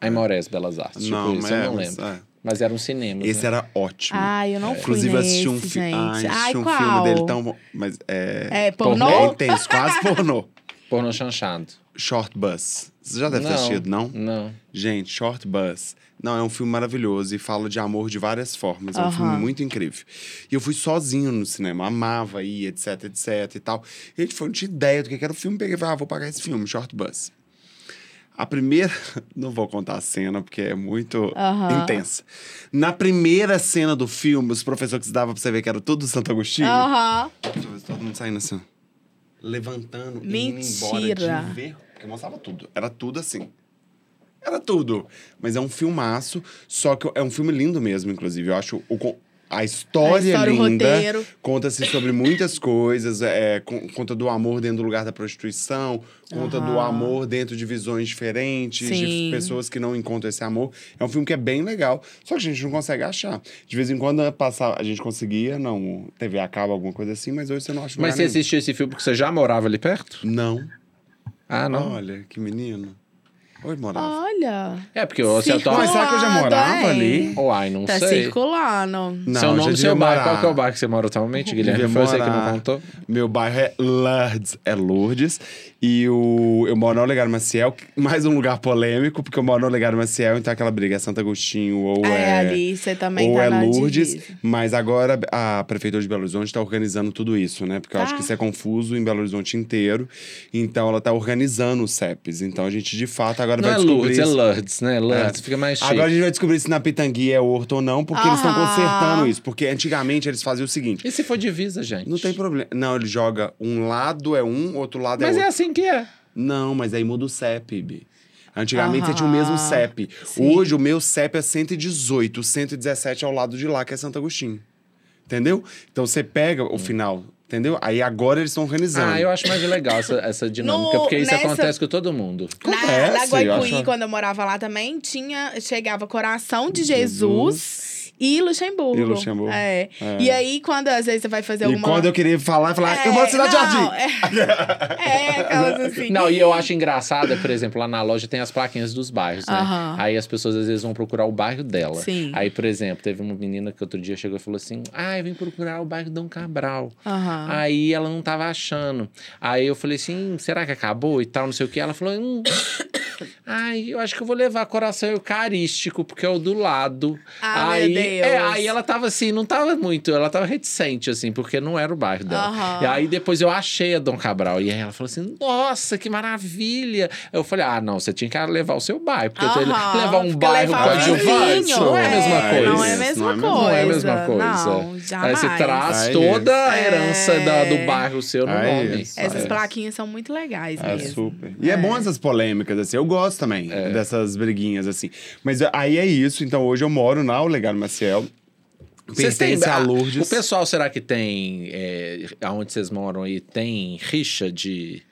Aimorés Belas Artes. Tipo não, isso, mas eu é, não mas, lembro. É. Mas era um cinema. Esse né? era ótimo. Ai, eu não fui Inclusive, eu assisti um, nesse, fi... ah, assisti Ai, um qual? filme dele tão bom. Mas é. É, Pornô? É intenso, quase pornô. Pornô chanchado. Short Bus. Você já deve ter Não. assistido, não? Não. Gente, Short Bus. Não, é um filme maravilhoso e fala de amor de várias formas. É um filme muito incrível. E eu fui sozinho no cinema, amava ir, etc, etc e tal. E a gente foi, não tinha ideia do que era o filme. Peguei e falei, ah, vou pagar esse filme, Short Bus. A primeira. Não vou contar a cena, porque é muito Aham. intensa. Na primeira cena do filme, os professores que davam pra você ver que era tudo do Santo Agostinho. Aham. Deixa eu ver se Todo mundo saindo assim. Levantando e indo embora Mentira. de ver. Porque mostrava tudo. Era tudo assim. Era tudo. Mas é um filmaço, só que é um filme lindo mesmo, inclusive. Eu acho o, a história, A história, linda. Conta-se sobre muitas coisas. É, con- conta do amor dentro do lugar da prostituição. Conta do Aham. amor dentro de visões diferentes. De Sim. pessoas que não encontram esse amor. É um filme que é bem legal. Só que a gente não consegue achar. De vez em quando passar, a gente conseguia, não, TV acaba, alguma coisa assim. Mas hoje você não acha Mas você nenhum. assistiu esse filme porque você já morava ali perto? Não. Ah, não. Olha, que menino. Oi, morava. Olha. É porque você Circulando, atual... Mas será que eu já morava ali? Uai, não Tá sei. circulando. Não, seu já nome, devia seu bairro. Qual que é o bairro que você mora atualmente, Guilherme? Devia Foi você que não morar- contou? Meu bairro é Lourdes, é Lourdes. E o, eu moro no Olegário Maciel, mais um lugar polêmico, porque eu moro no Olegário Maciel, então aquela briga é Santo Agostinho ou É, é... ali, você também ou tá é Lourdes, divisa. mas agora a Prefeitura de Belo Horizonte está organizando tudo isso, né? Porque eu Tá. acho que isso é confuso em Belo Horizonte inteiro. Então ela está organizando os CEPs. Então a gente, de fato, agora Não vai é descobrir... Lourdes, é isso. Lourdes, né? Lourdes, É. fica mais chique. Agora a gente vai descobrir se na Pitangui é horto ou não, porque eles estão consertando isso. Porque antigamente eles faziam o seguinte: E se for divisa, gente? não tem problema. Não, ele joga um lado é um, outro lado é Mas é outro. assim que é. Não, mas aí muda o CEP, Bi. Antigamente você tinha o mesmo CEP. Sim. Hoje o meu CEP é 118, o 117 é ao lado de lá, que é Santo Agostinho. Entendeu? Então você pega o final, entendeu? Aí agora eles estão organizando. Ah, eu acho mais legal essa, essa dinâmica, No- porque isso nessa- acontece com todo mundo. Na, na Acontece, eu Guaicuí, acho- quando eu morava lá também, tinha, chegava Coração de Jesus. E Luxemburgo. E Luxemburgo. É. É. E aí, quando às vezes você vai fazer E alguma... quando eu queria falar, eu falava, É, eu moro Cidade não, Jardim. É, é aquelas assim. Não, e eu acho engraçado, por exemplo, lá na loja tem as plaquinhas dos bairros, né? Aham. Aí as pessoas às vezes vão procurar o bairro dela. Sim. Aí, por exemplo, teve uma menina que outro dia chegou e falou assim: Ah, eu vim procurar o bairro Dom Cabral. Aham. Aí ela não tava achando. Aí eu falei assim: "Hum, será que acabou e tal, não sei o que. Ela falou: hum, Ai, eu acho que eu vou levar coração eucarístico, porque é o do lado. Ah, aí, meu Deus. É, aí ela tava assim, não tava muito, ela tava reticente, assim, porque não era o bairro dela. Aham. E aí depois eu achei a Dom Cabral. E aí ela falou assim: nossa, que maravilha. Eu falei: ah, não, você tinha que levar o seu bairro, porque Aham, levar um porque bairro coadjuvante vizinho. não é a mesma É, coisa. Não é a mesma Não é coisa. Não é a mesma coisa. Não, Aí você traz É toda a herança da- do É. bairro seu no É nome. isso. Essas É. plaquinhas são muito legais É mesmo. super. E é. bom essas polêmicas, assim. Eu gosto também dessas briguinhas, assim. Mas aí é isso. Então hoje eu moro na Olegário Maciel. Vocês têm- a ah, Lourdes. O pessoal, será que tem, é, aonde vocês moram aí, tem rixa de,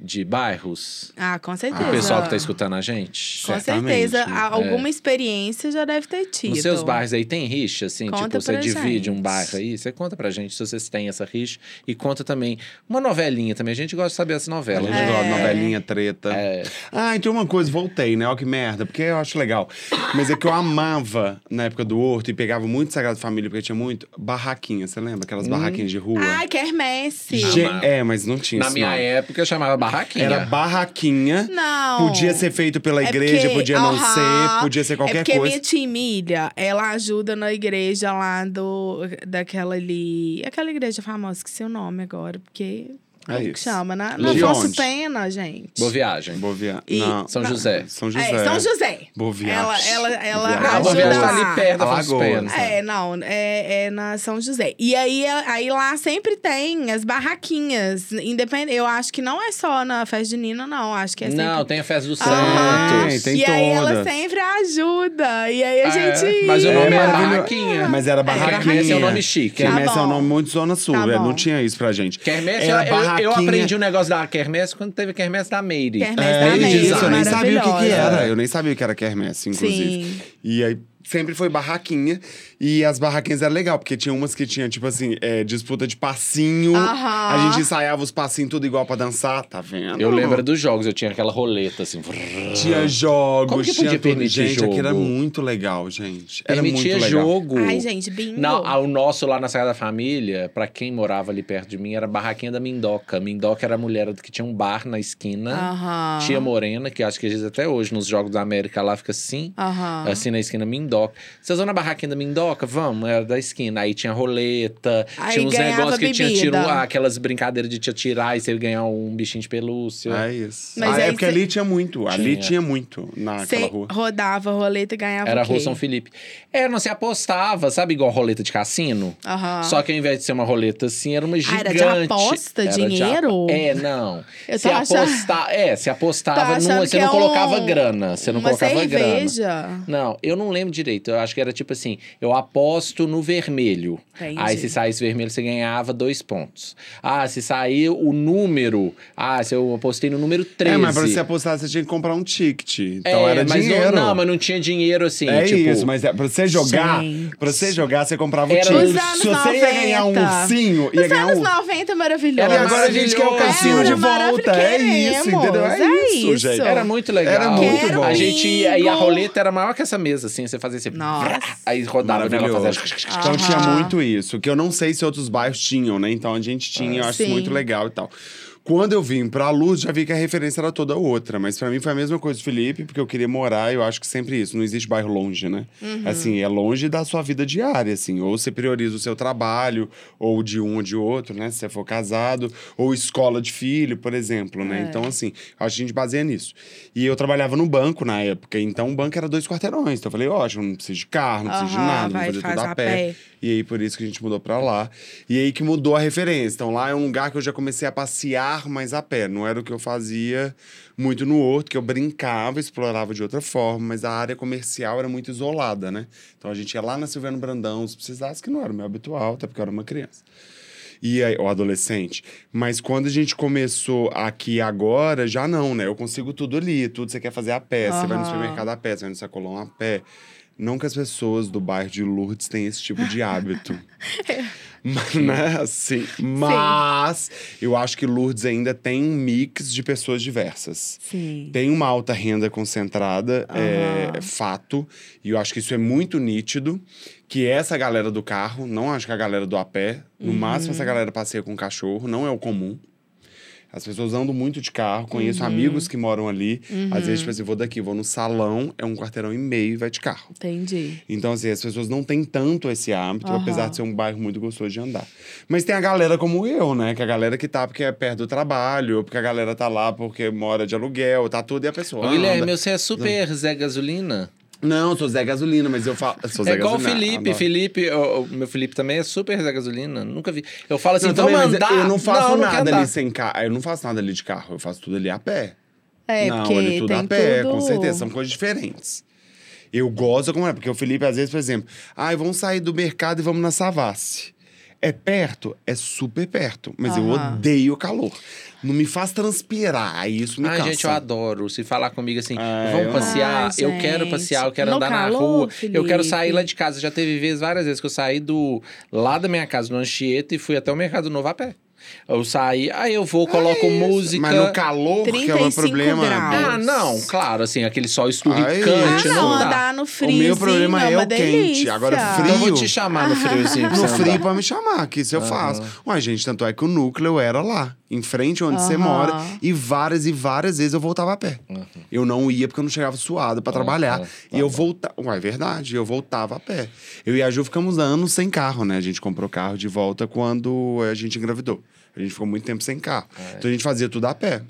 de bairros? Ah, com certeza. O pessoal que tá escutando a gente? Com Certamente. certeza. a- Alguma experiência já deve ter tido. Nos seus bairros aí tem rixa, assim? Conta tipo, você divide um gente. bairro aí? Você conta pra gente se vocês têm essa rixa. E conta também uma novelinha também. A gente gosta de saber essa A novela. gente né? gosta de novelinha, treta. É. Ah, então uma coisa, voltei, né? Olha que merda, porque eu acho legal. Mas é que eu amava, na época do Horto, e pegava muito Sagrado Família, porque tinha muito barraquinha, você lembra? Aquelas barraquinhas de rua. Ai, quermesse. Ge- mas- É, mas não tinha Na isso, minha não. época, eu chamava barraquinha. Era barraquinha. Não. Podia ser feito pela É igreja, porque- podia não aham. ser, podia ser qualquer é porque coisa. minha tia Emília, ela ajuda na igreja lá do... Daquela ali... Aquela igreja famosa, que seu nome agora, porque... É Como que isso. chama? Na, De na Afonso onde? Pena, gente. Boa viagem. Boa via... E- Não. São Não. José. São José. É, São José. Boa viagem. Ela, ela, ela Boa viagem. Ah, Boa ajuda viagem tá ali perto da Afonso. Pena. É, não, é, é na São José. E aí, aí lá sempre tem as barraquinhas. Independente, eu acho que não é só na festa de Nina, não. Acho que é sempre. Não, tem a festa dos Aham. Santos. Tem e aí ela sempre ajuda. E aí a É, gente. mas o É nome é maravilhoso. barraquinha. Mas era É, barraquinha. Quermesse é um nome chique. Quermesse Tá é um nome muito Zona Sul, Tá. Não tinha isso pra gente. Quermesse, Era eu, eu- aprendi um negócio da Quermesse quando teve a Quermesse da Meire. Quermesse É, da Meire, isso, eu nem sabia o que, que era. Eu nem sabia o que era quermesse, inclusive. Sim. E aí sempre foi barraquinha. E as barraquinhas eram legal, porque tinha umas que tinha, tipo assim, é, disputa de passinho. Aham. A gente ensaiava os passinhos tudo igual pra dançar, tá vendo? Eu lembro dos jogos, eu tinha aquela roleta assim. Tinha jogos, Como que tinha podia tudo. permitir Gente, aquilo era jogo? muito legal, gente. Era Permitia muito legal. jogo. Ai, gente, bingo. Não, ah, o nosso lá na Sagrada Família, pra quem morava ali perto de mim, era a barraquinha da Mindoca. Mindoca era a mulher que tinha um bar na esquina. Aham. Tia Morena, que acho que às vezes até hoje nos Jogos da América lá fica assim. Aham. Assim na esquina Mindoca. Vocês vão na barraquinha da Mindoca? Vamos, era da esquina. Aí tinha roleta, Aí tinha uns negócios que tinha tiro, ah, aquelas brincadeiras de te atirar e você ganhar um bichinho de pelúcia. É isso. Mas ah, é porque cê- ali tinha muito. Ali Tinha. tinha muito naquela Você rua. rodava roleta e ganhava Era o a Rua? São Felipe. É, não se apostava, sabe igual roleta de cassino? Aham. Só que ao invés de ser uma roleta assim, era uma Ah, gigante. era de aposta? Era de Dinheiro? apa- É, não. Eu se tô achando- aposta... É, se apostava numa, você não é colocava um- grana. Você não uma colocava grana. cerveja. Não, eu não lembro direito. Eu acho que era tipo assim: eu aposto no vermelho. Entendi. Aí se saísse vermelho, você ganhava dois pontos. Ah, se sair o número. Ah, se eu apostei no número 13. É, mas pra você apostar, você tinha que comprar um ticket. Então É, era mas dinheiro. Não, não, mas não tinha dinheiro assim. É tipo, isso, mas é, pra você jogar, Gente. pra você jogar, você comprava o Era ticket. nos anos Se você ia ganhar um 90. ursinho, ia Nos ganhar anos um. 90 é maravilhoso. E agora a gente quer o cassino de volta. É isso, entendeu? É, é isso, isso. gente. Era muito legal. Era muito Quero bom. A gente ia, e a roleta era maior que essa mesa, assim. Você fazia assim. Nossa. Aí rodava o negócio Maravilhoso. fazia. Então tinha muito isso, que eu não sei se outros bairros tinham, né? Então a gente tinha, eu acho Sim. muito legal e tal. Quando eu vim pra Luz, já vi que a referência era toda outra. Mas pra mim foi a mesma coisa do Felipe, porque eu queria morar, eu acho que sempre isso. Não existe bairro longe, né? Uhum. Assim, é longe da sua vida diária, assim. Ou você prioriza o seu trabalho, ou de um ou de outro, né? Se você for casado. Ou escola de filho, por exemplo, né? É. Então, assim, acho que a gente baseia nisso. E eu trabalhava no banco na época, então o banco era dois quarteirões. Então eu falei, ótimo, não preciso de carro, não preciso de nada, vou vai, fazer faz tudo a a pé. pé. E aí, por isso que a gente mudou pra lá. E aí que mudou a referência. Então, lá é um lugar que eu já comecei a passear mais a pé. Não era o que eu fazia muito no Horto, que eu brincava, explorava de outra forma, mas a área comercial era muito isolada, né? Então, a gente ia lá na Silviano Brandão, se precisasse, que não era o meu habitual, até porque eu era uma criança. E aí, o adolescente. Mas quando a gente começou aqui agora, já não, né? Eu consigo tudo ali, tudo você quer fazer a pé. Você vai no supermercado a pé, você vai no sacolão a pé. Não que as pessoas do bairro de Lourdes tenham esse tipo de hábito. Mas, né, assim, mas eu acho que Lourdes ainda tem um mix de pessoas diversas. Sim. Tem uma alta renda concentrada, é, é fato, e eu acho que isso é muito nítido. Que essa galera do carro, não acho que a galera do a pé, no máximo essa galera passeia com cachorro, não é o comum. As pessoas andam muito de carro, conheço amigos que moram ali. Às vezes, tipo assim, vou daqui, vou no salão, é um quarteirão e meio e vai de carro. Entendi. Então, assim, as pessoas não têm tanto esse hábito, Aham. apesar de ser um bairro muito gostoso de andar. Mas tem a galera como eu, né? Que é a galera que tá porque é perto do trabalho, ou porque a galera tá lá porque mora de aluguel, tá tudo e a pessoa. Ô, Guilherme, anda. você é super Zé Gasolina. Não, eu sou Zé Gasolina, mas eu falo. Sou é Zé igual o Gasolina, Felipe. adoro. Felipe, o, o meu Felipe também é super Zé Gasolina. Nunca vi. Eu falo assim, Não, vamos mas andar. Eu não faço quero nada andar. ali sem carro. Eu não faço nada ali de carro, eu faço tudo ali a pé. É, não, porque tudo tem a pé, tudo... com certeza. São coisas diferentes. Eu gosto como é, porque o Felipe, às vezes, por exemplo, ai, vamos sair do mercado e vamos na Savassi. É perto? É super perto. Mas eu Aham. odeio o calor. Não me faz transpirar, aí isso me Ai, cansa. gente, eu adoro. Se falar comigo assim, Ai, vamos eu passear, Ai, eu quero passear, eu quero No andar na calor, rua. Eu Felipe. quero sair lá de casa. Já teve vezes, várias vezes, que eu saí do lá da minha casa, no Anchieta, e fui até o Mercado Novo a pé. Eu saí, aí eu vou, coloco É música. Mas no calor, que é o meu 35 problema. graus. Ah, não, claro, assim, aquele sol esturricante, Ah, não, não, dá. andar no O friozinho meu problema é uma o quente. delícia. Agora, Então eu vou frio. te chamar no friozinho pra No você frio andar. pra me chamar, que isso eu faço. Ué, gente, tanto é que o núcleo era lá, em frente onde você Aham. mora. E várias e várias vezes eu voltava a pé. Eu não ia porque eu não chegava suado pra trabalhar. Aham, E eu voltava. Ué, é verdade, eu voltava a pé. Eu e a Ju ficamos anos sem carro, né? A gente comprou carro de volta quando a gente engravidou. A gente ficou muito tempo sem carro. Então a gente fazia tudo a pé.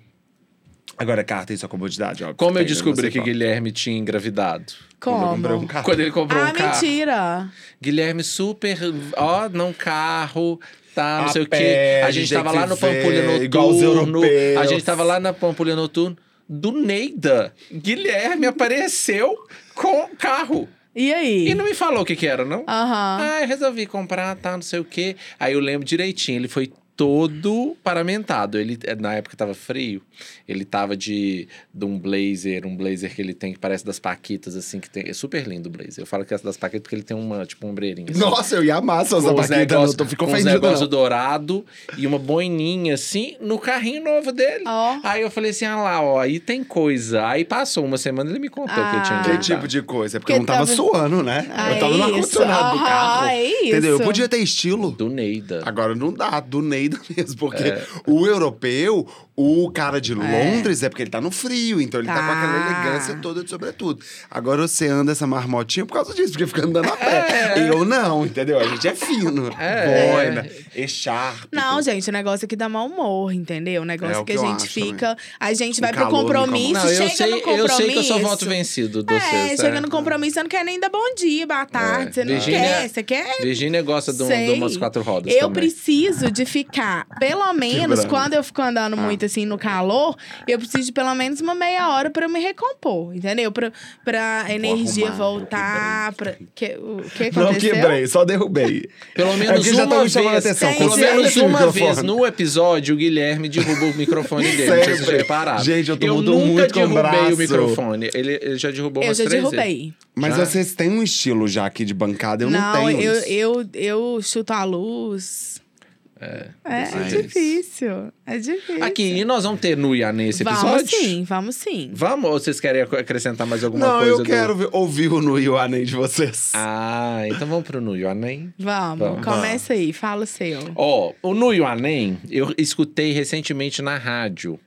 Agora, carro tem sua comodidade, óbvio. Como eu né? descobri Você que fala. Guilherme tinha engravidado? Quando eu comprei um Como? carro. Quando ele comprou Ah, um carro. mentira. Guilherme super, ó, não carro, tá, não A sei o quê. A gente tava lá no Pampulha Noturno. A gente tava lá na Pampulha Noturno. Do Neida, Guilherme apareceu com o carro. E aí? E não me falou o que que era, não? Aham. Ah, eu resolvi comprar, tá, não sei o quê. Aí eu lembro direitinho, ele foi todo paramentado. Ele, na época tava frio, ele tava de, de um blazer, um blazer que ele tem que parece das Paquitas, assim, que tem. É super lindo o blazer. Eu falo que é das Paquitas porque ele tem uma, tipo, um ombreirinho. assim. Nossa, eu ia amar abaquitas, negócios não tô ficou com ofendido, negócios não. dourado e uma boininha assim no carrinho novo dele. Ó. Aí eu falei assim: ah lá, ó, aí tem coisa. Aí passou uma semana ele me contou que eu tinha Ah. Que tipo de coisa? É porque, Porque eu não tava tava- suando, né? Ah, eu tava no é isso. ar-condicionado do carro. é Entendeu? Eu isso. podia ter estilo. Do Neida. Agora não dá, do Neida mesmo, porque É. o europeu, o cara de Londres, é. porque ele tá no frio, então ele tá, com Tá. aquela elegância toda de sobretudo. Agora você anda essa marmotinha por causa disso, porque fica andando a pé. Eu não, entendeu? A gente é fino. É. Boina, echarpe. Não, gente, o negócio aqui dá mau humor, entendeu? O negócio É o que, que a gente acho fica. A gente O vai pro compromisso, Não, eu chega sei, no compromisso. eu sei que eu sou voto vencido do É, vocês, chega é. no compromisso, você não quer nem dar bom dia, boa tarde. Você não Virgínia- quer, você quer Virgínia gosta de, um, de umas quatro rodas Eu também. preciso de ficar, pelo menos, quando eu fico andando muito assim no calor, eu preciso de pelo menos uma meia hora pra eu me recompor, entendeu? Pra, pra energia arrumar, voltar. Pra... Que, o que Não aconteceu? quebrei, só derrubei. Pelo É menos já uma tão me chamando a vez, atenção. Tem pelo gente- menos uma microfone. vez no episódio, o Guilherme derruba o microfone dele. Não sei se vocês já Sempre. repararam. Gente, eu tô eu mudando nunca muito com o derrubei braço. o microfone. Ele, ele já derrubou Eu umas já três vezes. derrubei. Mas Já? vocês têm um estilo já aqui de bancada, eu não, não, tenho eu, isso. eu, eu chuto a luz. É, é, Mas- difícil. É difícil. Aqui, e nós vamos ter Nuia nesse vamos episódio? sim, vamos sim. Vamos? Ou vocês querem ac- acrescentar mais alguma Não, coisa? eu do- quero ver- ouvir o no Ioanei de vocês. Ah, então vamos pro Nuio Anem. Vamos, Vamos. começa aí, fala o seu. Ó, o Nuio Anem, eu escutei recentemente na rádio.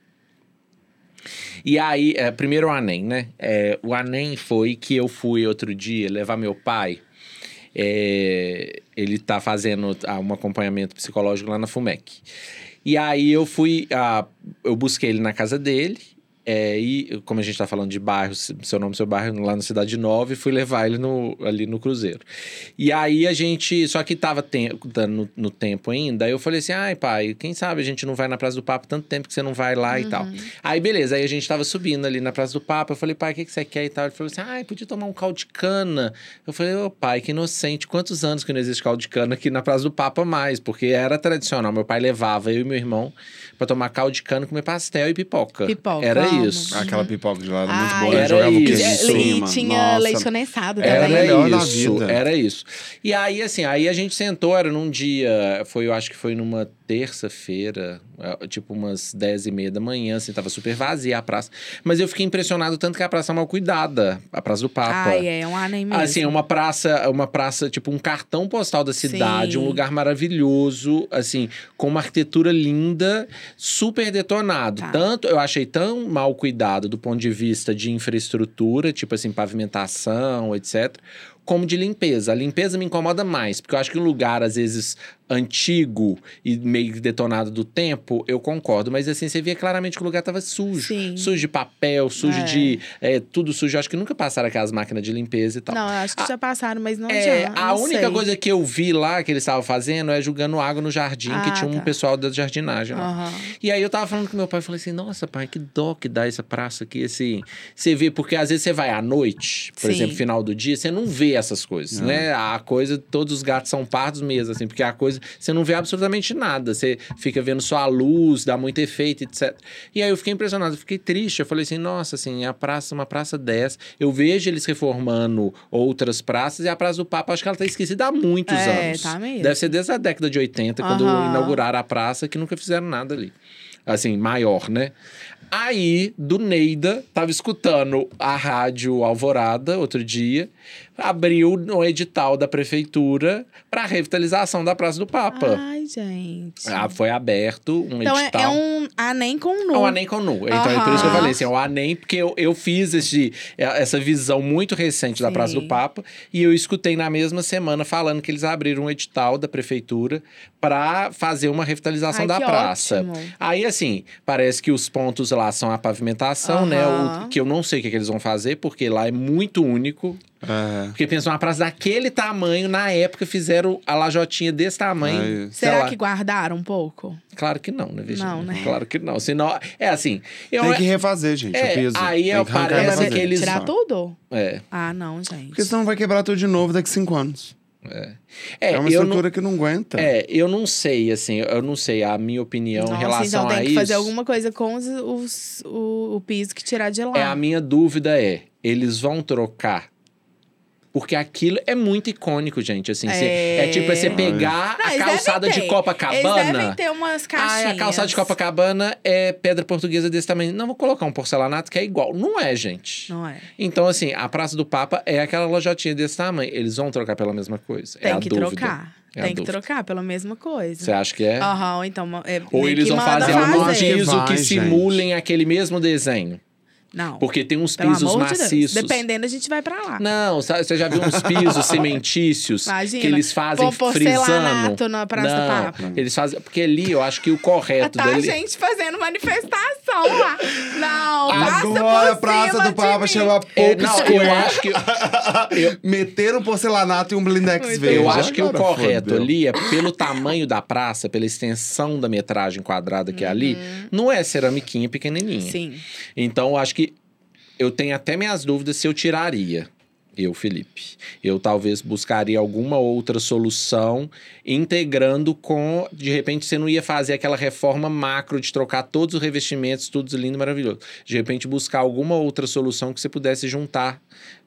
E aí, é, primeiro o Anem, né? É, o Anem foi que eu fui outro dia levar meu pai. É, ele tá fazendo um acompanhamento psicológico lá na FUMEC. E aí eu fui, ah, eu busquei ele na casa dele. É, e como a gente tá falando de bairro, se- seu nome, seu bairro, lá na Cidade Nova, e fui levar ele no, ali no Cruzeiro. E aí a gente, só que tava dando no, no tempo ainda, aí eu falei assim, ai pai, quem sabe a gente não vai na Praça do Papo tanto tempo que você não vai lá e tal. Aí beleza, aí a gente tava subindo ali na Praça do Papo, eu falei, pai, o que, que você quer e tal? Ele falou assim, ai, podia tomar um caldo de cana. Eu falei, ô pai, que inocente, quantos anos que não existe caldo de cana aqui na Praça do Papo a mais? Porque era tradicional, meu pai levava eu e meu irmão pra tomar caldo de cana, comer pastel e pipoca. Pipoca, Era. Isso. Aquela pipoca de lá era muito boa. né? era Jogava o isso. queijo em E tinha Nossa. leite condensado Era também. melhor da isso, vida. era isso. E aí, assim, aí a gente sentou, era num dia, foi, eu acho que foi numa terça-feira, tipo umas 10 e meia da manhã, assim, tava super vazia a praça. Mas eu fiquei impressionado tanto que a praça é mal cuidada, a Praça do Papa. Ai, é um anime mesmo. Assim, é uma praça, uma praça, tipo um cartão postal da cidade, Sim. um lugar maravilhoso, assim, com uma arquitetura linda, super detonado. Tá. Tanto, eu achei tão mal cuidado do ponto de vista de infraestrutura, tipo assim, pavimentação, etc., como de limpeza. A limpeza me incomoda mais, porque eu acho que um lugar, às vezes, antigo e meio detonado do tempo, eu concordo. Mas assim, você via claramente que o lugar tava sujo. Sim. Sujo de papel, sujo É. de. é, tudo sujo. Eu acho que nunca passaram aquelas máquinas de limpeza e tal. Não, acho que Ah, já passaram, mas não É, já. a única sei. coisa que eu vi lá que eles estavam fazendo é jogando água no jardim, que Ah, tinha um tá. pessoal da jardinagem lá. Aham. E aí eu tava falando com meu pai, eu falei assim, nossa, pai, que dó que dá essa praça aqui, assim. Você vê, porque às vezes você vai à noite, por Sim. exemplo, final do dia, você não vê essas coisas, Não. né? A coisa, todos os gatos são pardos mesmo, assim, porque a coisa, você não vê absolutamente nada. Você fica vendo só a luz, dá muito efeito, etc. E aí eu fiquei impressionado, eu fiquei triste. Eu falei assim, nossa, assim, a praça, uma praça dessa. Eu vejo eles reformando outras praças e a Praça do Papa, acho que ela tá esquecida há muitos É, anos. tá mesmo. Deve ser desde a década de 80, quando Aham. inauguraram a praça, que nunca fizeram nada ali. Assim, maior, né? Aí, do Neida, tava escutando a rádio Alvorada outro dia, abriu no edital da prefeitura para revitalização da Praça do Papa. Ai, gente. Ah, foi aberto um então é, edital. é um Anem com nu. É o Anem com nu. Então é por isso que eu falei assim, é o Anem, porque eu, eu fiz esse, essa visão muito recente da Sim. Praça do Papa e eu escutei na mesma semana falando que eles abriram um edital da prefeitura para fazer uma revitalização Ai, da que praça. ótimo. Aí, assim, parece que os pontos lá são a pavimentação, né? Aham. O, que eu não sei o que, que eles vão fazer, porque lá é muito único. É. Porque pensa uma praça daquele tamanho, na época fizeram a lajotinha desse tamanho. Ai. Será lá. que guardaram um pouco? Claro que não, né, Virginia? Não, né? Claro que não. Senão, é assim. Eu, Tem que refazer, gente, É, o piso. aí Tem é, que arrancar e parece refazer. que eles- Tirar tudo? É, Ah, não, gente. Porque senão vai quebrar tudo de novo daqui a cinco anos. é. É, É, uma eu não, estrutura que não aguenta. é, eu não sei, assim, eu não sei a minha opinião Nossa, em relação então tem a que isso. fazer alguma coisa com os, os- o, o piso que tirar de lá. É, a minha dúvida é, eles vão trocar? Porque aquilo é muito icônico, gente, assim. cê- É. é tipo, é você pegar Não, a eles calçada de. Copacabana... Eles devem ter umas Ah, caixinhas. a calçada de Copacabana é pedra portuguesa desse tamanho. Não, vou colocar um porcelanato que é igual. Não é, gente. Não é? Então, assim, a Praça do Papa é aquela lojotinha desse tamanho. Eles vão trocar pela mesma coisa. é Tem a que dúvida. trocar. É a Tem que dúvida. trocar pela mesma coisa. Você acha que é? Aham, então. É, Ou eles que vão fazer um acho que gente. simulem aquele mesmo desenho. Não. Porque tem uns Pelo pisos amor de Deus. maciços. Dependendo, a gente vai pra lá. Não, sabe, você já viu uns pisos cimentícios Imagina, que eles fazem porcelanato frisando? na Praça do não, Papa. eles fazem... Porque ali, eu acho que o correto Tá, dali... gente fazendo manifestação lá. Não, Agora a Praça do Papa chama É, Pouco não, eu acho que... eu- Meteram porcelanato e um blindex Muito verde. Eu acho que o correto fodeu. ali é pelo tamanho da praça, pela extensão da metragem quadrada que é ali, Uhum. não é ceramiquinha pequenininha. Sim. Então, eu acho que eu tenho até minhas dúvidas se eu tiraria. Eu, Felipe. Eu talvez buscaria alguma outra solução, integrando com. De repente, você não ia fazer aquela reforma macro de trocar todos os revestimentos, tudo lindo, maravilhoso. De repente, buscar alguma outra solução que você pudesse juntar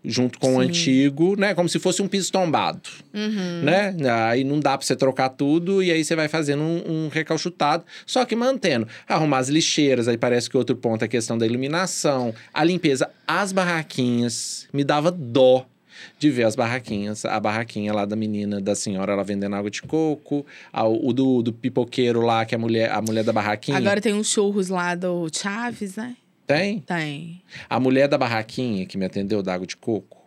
junto com o Sim. antigo, né? Como se fosse um piso tombado Uhum. né? Aí não dá pra você trocar tudo e aí você vai fazendo um, um recalchutado, só que mantendo. Arrumar as lixeiras, aí parece que outro ponto é a questão da iluminação, a limpeza, as barraquinhas. Me dava dó de ver as barraquinhas. A barraquinha lá da menina, da senhora, ela vendendo água de coco. a- o do, do pipoqueiro lá, que é a mulher, a mulher da barraquinha. Agora tem uns churros lá do Chaves, né? Tem? Tem. A mulher da barraquinha que me atendeu da água de coco.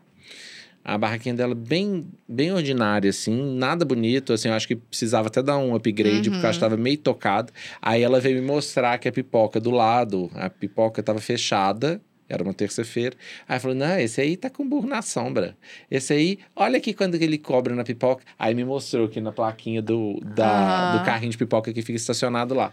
A barraquinha dela bem, bem ordinária, assim, nada bonito, assim, eu acho que precisava até dar um upgrade, porque eu acho que tava meio tocado. Aí ela veio me mostrar que a pipoca do lado, a pipoca tava fechada, era uma terça-feira. Aí falou: não, esse aí tá com burro na sombra. Esse aí, olha aqui quando ele cobra na pipoca. Aí me mostrou aqui na plaquinha do, da, do carrinho de pipoca que fica estacionado lá.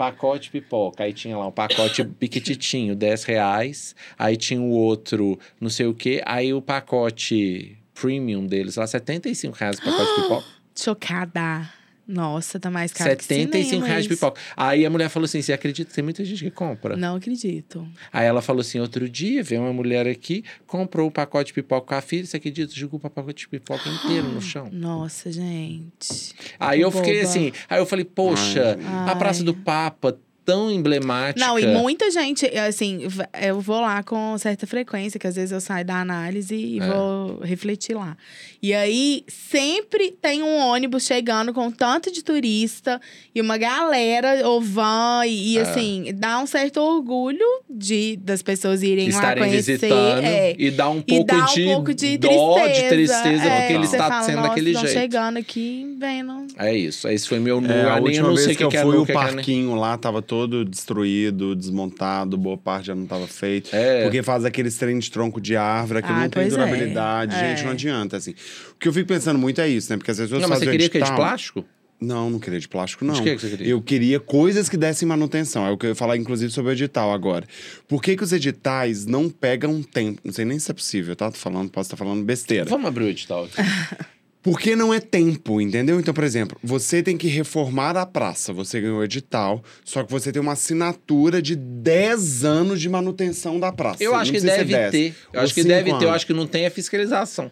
Pacote pipoca. Aí tinha lá um pacote piquititinho, 10 reais. Aí tinha o outro, não sei o quê. Aí o pacote premium deles lá, 75 reais o pacote pipoca. Chocada. Nossa, tá mais caro que 75 cinema, reais de pipoca. Aí a mulher falou assim: você acredita que tem muita gente que compra? Não acredito. Aí ela falou assim: outro dia veio uma mulher aqui, comprou um pacote de pipoca com a filha, você acredita? Jogou o pacote de pipoca inteiro no chão. Nossa, gente. Aí eu Que fiquei boba. assim, aí eu falei, poxa, a Ai. Praça do Papa, tão emblemática. Não, e muita gente, assim, eu vou lá com certa frequência, que às vezes eu saio da análise e É. vou refletir lá. E aí, sempre tem um ônibus chegando com tanto de turista e uma galera, ou van, e, e, É. assim, dá um certo orgulho de, das pessoas irem lá estarem conhecer. visitando é. e dá um E pouco, dá um de, pouco de dó, tristeza. de tristeza, é, porque ele está fala, sendo daquele jeito. chegando aqui, vendo. É isso, esse foi meu nu. É, a última vez que, que, eu é fui, o é nem. parquinho lá tava todo destruído, desmontado, boa parte já não tava feito. É. Porque faz aqueles trem de tronco de árvore, que Ah, não tem é. durabilidade. Gente, É. não adianta, assim. O que eu fico pensando muito é isso, né? Porque as pessoas Não, mas você queria que é de plástico? Não, não queria de plástico, não. De que que você queria? Eu queria coisas que dessem manutenção. É o que eu ia falar, inclusive, sobre o edital agora. Por que, que os editais não pegam tempo? Não sei nem se é possível, tá? Tô falando, posso estar falando besteira. Vamos abrir o edital aqui. Porque não é tempo, entendeu? Então, por exemplo, você tem que reformar a praça. Você ganhou o edital, só que você tem uma assinatura de 10 anos de manutenção da praça. Eu acho que deve 10, ter. Eu acho que deve ter. Eu anos. acho que não tem a fiscalização.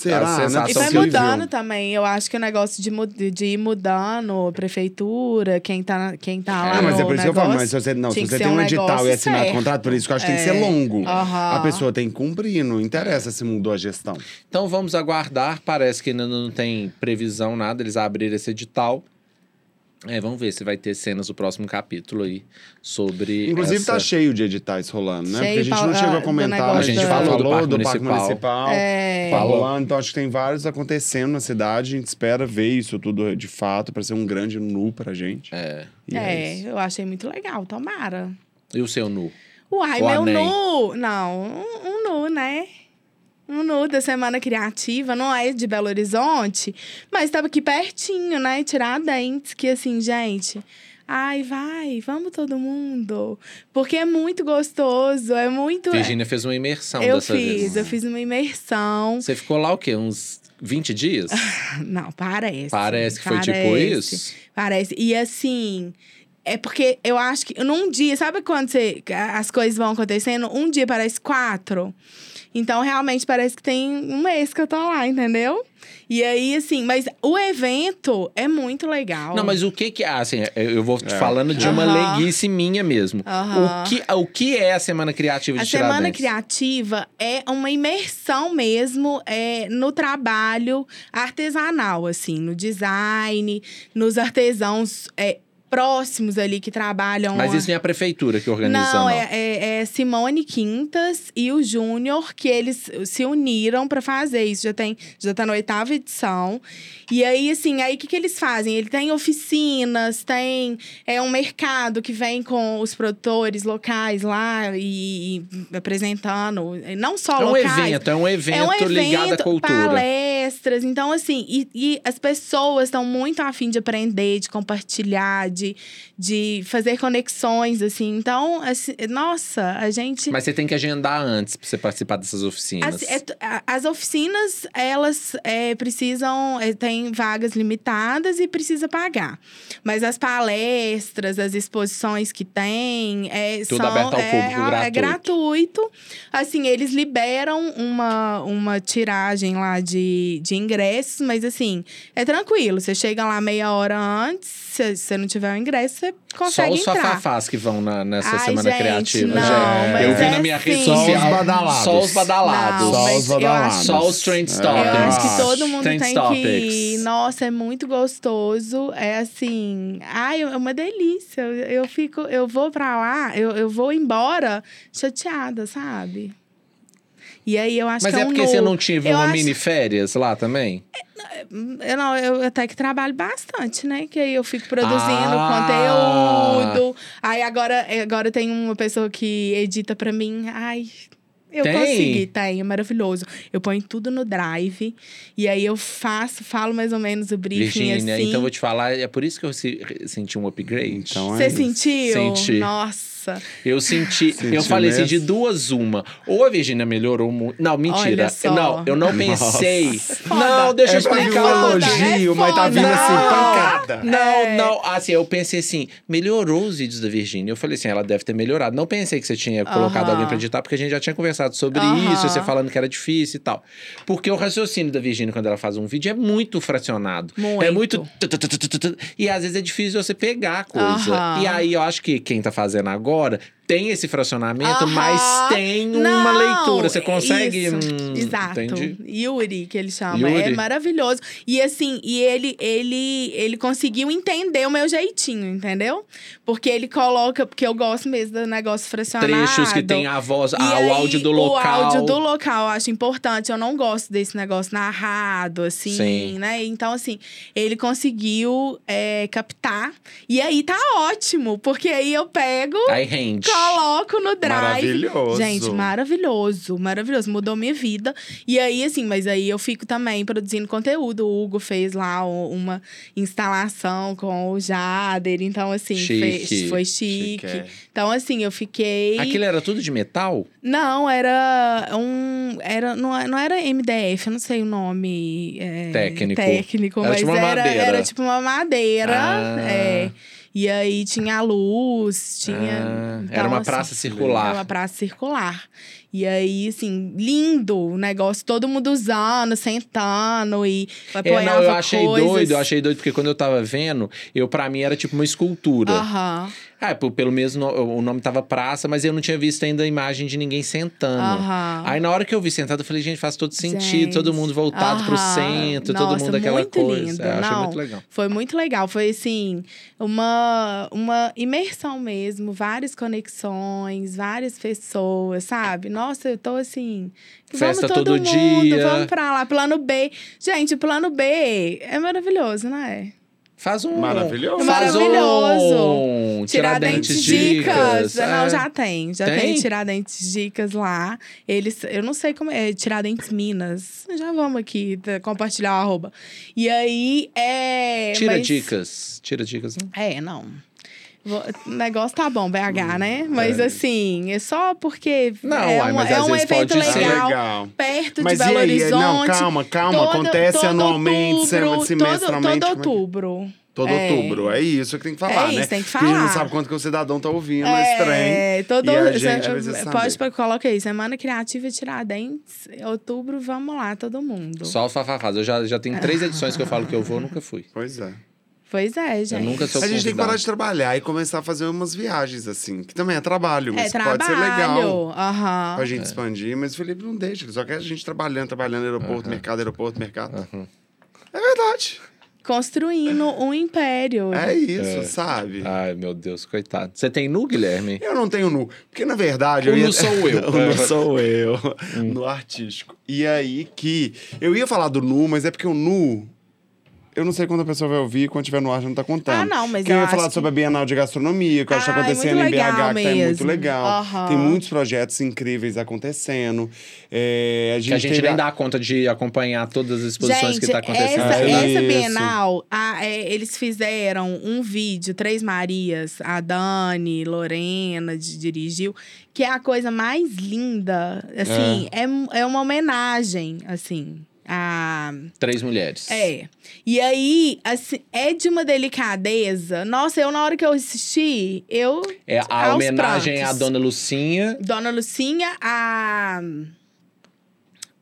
Será? a Não é sensação E vai mudando também. Eu acho que o negócio de, de ir mudando, prefeitura, quem tá, quem tá lá É, mas no é por isso que eu falo, mas se você, não, se você tem um, um edital e assinar certo. contrato, por isso que eu acho que tem que ser É. longo. Aham. A pessoa tem que cumprir, não interessa se mudou a gestão. Então vamos aguardar. Parece que ainda não tem previsão, nada. Eles abriram esse edital. É, vamos ver se vai ter cenas do próximo capítulo aí sobre. Inclusive, essa... tá cheio de editais rolando, né? Cheio, Porque a gente não chegou a do comentar. A gente falou do Parque Municipal. Municipal. É. Tá Falou. rolando, então acho que tem vários acontecendo na cidade. A gente espera ver isso tudo de fato, para ser um grande nu pra gente. É. E É, isso. eu achei muito legal, tomara. E o seu nu? Uai, O meu Anem. nu. Não, um, um nu, né? Um nu da Semana Criativa, não é de Belo Horizonte, mas estava aqui pertinho, né? Tiradentes, que assim, gente. Ai, vai, vamos todo mundo. Porque é muito gostoso, é muito. Virgínia fez uma imersão eu dessa fiz, vez. eu fiz uma imersão. Você ficou lá o quê? Uns 20 dias? Não, parece. Parece que foi tipo parece. isso. Parece. E assim. É porque eu acho que num dia, sabe quando você, as coisas vão acontecendo? Um dia parece quatro. Então, realmente, parece que tem um mês que eu tô lá, entendeu? E aí, assim, mas o evento é muito legal. Não, mas o que que... Ah, assim, eu vou te É. falando de uma Aham. leguice minha mesmo. Aham. O, que, o que é a Semana Criativa de A Semana Tiradentes? Criativa é uma imersão mesmo é, no trabalho artesanal, assim, no design, nos artesãos é, próximos ali que trabalham. Mas a- isso não é a prefeitura que organiza, não, não. É, é- é Simone Quintas e o Júnior que eles se uniram para fazer isso. Já tem, já tá na oitava edição. E aí, assim, aí o que, que eles fazem? Ele tem oficinas, tem é um mercado que vem com os produtores locais lá e, e apresentando, não só É um locais. evento, é um evento, É um evento, ligado à cultura. palestras. Então, assim, e, e as pessoas estão muito afim de aprender, de compartilhar, de, de fazer conexões, assim. Então, assim, nossa, a gente. Mas você tem que agendar antes pra você participar dessas oficinas. As, é as oficinas, elas é, precisam, é, tem vagas limitadas e precisa pagar. Mas as palestras, as exposições que tem, é, Tudo são, aberto ao é, público, é gratuito. Assim, eles liberam uma, uma tiragem lá de, de ingressos, mas assim, é tranquilo. Você chega lá meia hora antes, se você não tiver o ingresso, você Só consegue os entrar. fafafás que vão na- nessa Ai, semana gente, criativa. não, gente. mas eu vi é na minha rede sim. social. Só os badalados. Só os badalados. Não, Só os eu acho- badalados. Só os trend topics. Eu acho que todo mundo Trend tem topics. que ir. Nossa, é muito gostoso. É assim. Ai, é uma delícia. Eu, eu fico, eu vou pra lá, eu, eu vou embora chateada, sabe? E aí eu acho Mas que é, é um porque você no- não tive eu uma acho- mini férias lá também? Eu não, eu até que trabalho bastante, né? Que aí eu fico produzindo Ah. conteúdo. Aí agora, agora tem uma pessoa que edita pra mim. Ai. Eu Tem? consegui, tem, é maravilhoso. Eu ponho tudo no drive e aí eu faço, falo mais ou menos o briefing Virgínia, assim. então eu vou te falar, é por isso que eu se- senti um upgrade. Então é Você isso. sentiu? Senti. Nossa. Nossa. Eu senti, Sentiu eu falei assim, de duas uma. Ou a Virgínia melhorou muito. Não, mentira. Olha só. Não, eu não pensei. Foda. Não, deixa eu É um explicar. foda, elogio, é mas tá vindo assim, Não. pancada. Não, É. não. Assim, eu pensei assim, melhorou os vídeos da Virgínia. Eu falei assim, ela deve ter melhorado. Não pensei que você tinha colocado Aham. alguém pra editar, porque a gente já tinha conversado sobre Aham. isso, você falando que era difícil e tal. Porque o raciocínio da Virgínia, quando ela faz um vídeo, é muito fracionado. Muito. É muito. E às vezes é difícil você pegar a coisa. Aham. E aí eu acho que quem tá fazendo agora agora tem esse fracionamento, Aham. mas tem uma Não, leitura. Você consegue. hum, Exato. Entendi. Yuri, que ele chama. Yuri. É maravilhoso. E assim, e ele, ele, ele conseguiu entender o meu jeitinho, entendeu? Porque ele coloca, porque eu gosto mesmo do negócio fracionado. Trechos que tem a voz, ah, aí, o áudio do local. O áudio do local eu acho importante. Eu não gosto desse negócio narrado, assim, Sim. né? Então, assim, ele conseguiu é, captar. E aí tá ótimo, porque aí eu pego. Aí rende. Coloco no drive. Maravilhoso. Gente, maravilhoso, maravilhoso. Mudou minha vida. E aí, assim, mas aí eu fico também produzindo conteúdo. O Hugo fez lá uma instalação com o Jader. Então, assim, Chique. fez- foi chique. Chique, é. Então, assim, eu fiquei. Aquilo era tudo de metal? Não, era um. Era, não, não era MDF, eu não sei o nome. é, Técnico. Técnico, Era mas tipo uma era, madeira. era tipo uma madeira. Ah. É. E aí tinha a luz, tinha. Ah, então, era uma assim, praça circular. Era uma praça circular. E aí, assim, lindo o negócio, todo mundo usando, sentando e É, apoiava não, eu achei coisas. doido, eu achei doido, porque quando eu tava vendo, eu para mim era tipo uma escultura. Aham, Ah, p- pelo mesmo o nome tava praça, mas eu não tinha visto ainda a imagem de ninguém sentando. aham. Aí na hora que eu vi sentado, eu falei, gente, faz todo sentido, Gente, todo mundo voltado pro aham. centro, todo Nossa, mundo aquela coisa. lindo, É, eu achei não. muito legal. Foi muito legal. Foi, assim, uma, uma imersão mesmo. Várias conexões, várias pessoas, sabe? Nossa, eu tô assim. Festa vamos todo todo mundo, dia. vamos pra lá. Plano B. Gente, plano B é maravilhoso, não é? Faz um. Maravilhoso. Faz Maravilhoso. um. Tiradentes Dicas. Não, É. já tem. Já Tem? tem, Tiradentes Dicas lá. Eles, eu não sei como é. Tiradentes Minas. Já vamos aqui tá, compartilhar o arroba. E aí, é... Tira mas- dicas. Tira dicas, não? É, não. O negócio tá bom, BH, né? Mas é. assim, é só porque Não, é uai, um, mas é um evento pode ser legal, legal. perto Mas de e Belo aí? Horizonte. Não, calma, calma. Todo- Acontece todo anualmente, outubro, semestralmente. Todo, como é todo outubro. Todo É. outubro. É isso que tem que falar, É né? isso, tem que Porque a gente não falar. sabe quanto que o cidadão tá ouvindo esse trem. É, todo, e a cê- gente precisa saber. pode pra- coloca aí, Semana Criativa Tiradentes, outubro, vamos lá, todo mundo. Só os fafafás. Eu já, já tenho três edições que eu falo que eu vou, nunca fui. Pois é. Pois é, gente. nunca sou a gente tem que parar de trabalhar e começar a fazer umas viagens, assim. Que também é trabalho, É mas trabalho. pode ser legal Aham. pra gente expandir. Mas o Felipe não deixa, ele só quer a gente trabalhando, trabalhando, aeroporto, mercado, aeroporto, mercado. É verdade. Construindo um império. É isso, sabe? Ai, meu Deus, coitado. Você tem nu, Guilherme? Eu não tenho nu. Porque, na verdade... O eu ia... nu sou eu. o nu sou eu. No artístico. E aí que... Eu ia falar do nu, mas é porque o nu... Eu não sei quando a pessoa vai ouvir, quando tiver no ar já não tá contando. Ah, não, mas Porque eu ia falar que- sobre a Bienal de Gastronomia, que eu acho que tá acontecendo muito em BH, legal que tá muito mesmo. legal. Aham. Tem muitos projetos incríveis acontecendo. É, a gente Que a gente teve nem dá conta de acompanhar todas as exposições Gente, que tá acontecendo. essa, É essa. Bienal, a- é, eles fizeram um vídeo, Três Marias, a Dani, Lorena de- dirigiu, que é a coisa mais linda. Assim, é, é uma homenagem, assim. A... Três mulheres. É. E aí, assim, é de uma delicadeza. Nossa, eu na hora que eu assisti, eu. É a homenagem à prantos. Dona Lucinha. Dona Lucinha, a.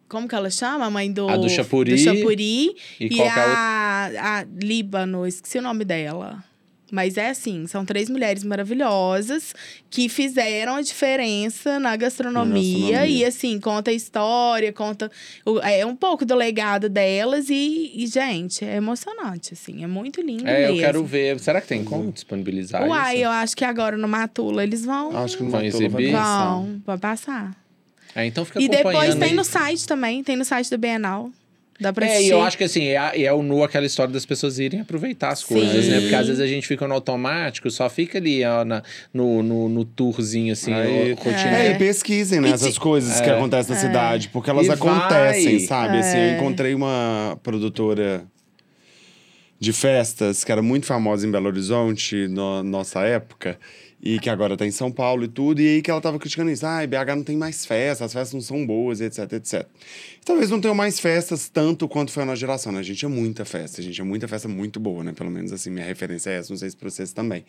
Como que ela chama? A mãe do. A do Chapuri. Do Chapuri. E E, é a a, a Líbano, esqueci o nome dela. Mas é assim, são três mulheres maravilhosas que fizeram a diferença na gastronomia. gastronomia. E assim, conta a história, conta o- é um pouco do legado delas. E, e, gente, é emocionante, assim. É muito lindo É, eu mesmo. quero ver. Será que tem como disponibilizar Uai, isso? eu acho que agora no Matula eles vão. Acho que no Vão Matula exibir? Vão, vai passar. É, então fica E depois tem aí. no site também, tem no site da Bienal. Dá pra É, assistir. e eu acho que assim, é, é o nu aquela história das pessoas irem aproveitar as coisas, Sim. né? Porque às vezes a gente fica no automático, só fica ali ó, na- no, no, no tourzinho, assim, Aí-. É, e pesquisem né, E essas coisas que É. acontecem na cidade, porque elas E acontecem, vai. sabe? Assim, eu É. encontrei uma produtora de festas que era muito famosa em Belo Horizonte, na nossa época, e que agora tá em São Paulo e tudo, e aí que ela tava criticando isso. Ah, BH não tem mais festas, as festas não são boas, etc, etc. E talvez não tenham mais festas tanto quanto foi a nossa geração, né? A gente é muita festa, a gente é muita festa muito boa, né? Pelo menos assim, minha referência é essa, não sei se pra vocês também.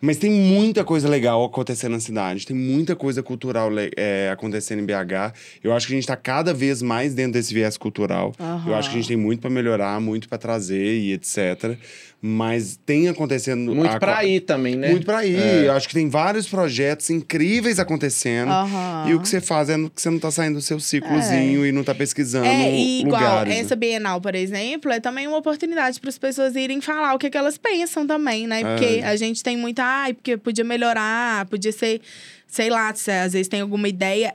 Mas tem muita coisa legal acontecendo na cidade, tem muita coisa cultural é, acontecendo em BH. Eu acho que a gente tá cada vez mais dentro desse viés cultural. Aham. Eu acho que a gente tem muito para melhorar, muito para trazer e etc. Mas tem acontecendo. Muito a- pra ir também, né? Muito pra ir. Eu acho que tem vários projetos incríveis acontecendo. Aham. E o que você faz é que você não tá saindo do seu ciclozinho e não tá pesquisando É, e igual lugares. né? essa Bienal, por exemplo, é também uma oportunidade para as pessoas irem falar o que, que elas pensam também, né? Porque É. a gente tem muita, ai, porque podia melhorar, podia ser, sei lá, se às vezes tem alguma ideia.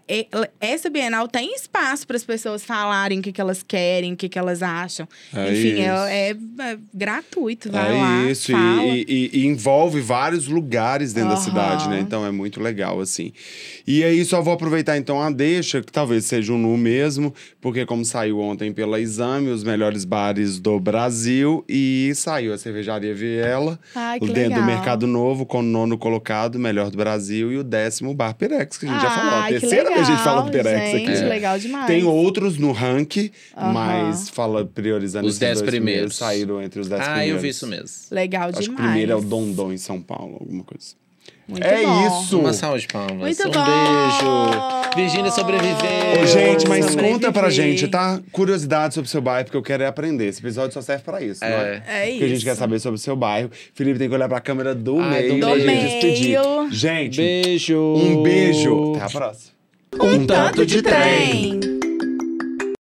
Essa Bienal tem espaço para as pessoas falarem o que, que elas querem, o que, que elas acham. É Enfim, é, é- é gratuito, vai é lá, isso, e, e- e envolve vários lugares dentro da Aham. cidade, né? Então é muito legal, assim. E aí, só vou aproveitar então a deixa, que talvez seja um nu mesmo, porque como saiu ontem pela Exame, os melhores bares do Brasil, e saiu a cervejaria Viela, Ai, dentro legal. do Mercado Novo, com o nono colocado, melhor do Brasil, e o décimo Bar Pirex, que a gente já falou. A terceira vez a gente fala do legal, Pirex aqui. gente, né? legal demais. Tem outros no ranking, Aham. mas fala priorizando Os esses dez dois primeiros. Saíram entre os dez Ah, primeiros. eu vi isso mesmo. Legal Acho que o demais. primeiro é o Dondon em São Paulo, alguma coisa. Muito é bom. isso! Uma salva de palmas. Muito um bom! beijo. Virgínia sobreviveu. Ô, gente, mas Sobreviver. conta pra gente, tá? Curiosidade sobre o seu bairro, porque eu quero é aprender. Esse episódio só serve pra isso, não é? É Porque a gente isso. quer saber sobre o seu bairro. Felipe tem que olhar pra câmera do Ai, meio do pra gente meio. despedir. Gente, Beijo. um beijo. Até a próxima. Um tanto de trem. Trem.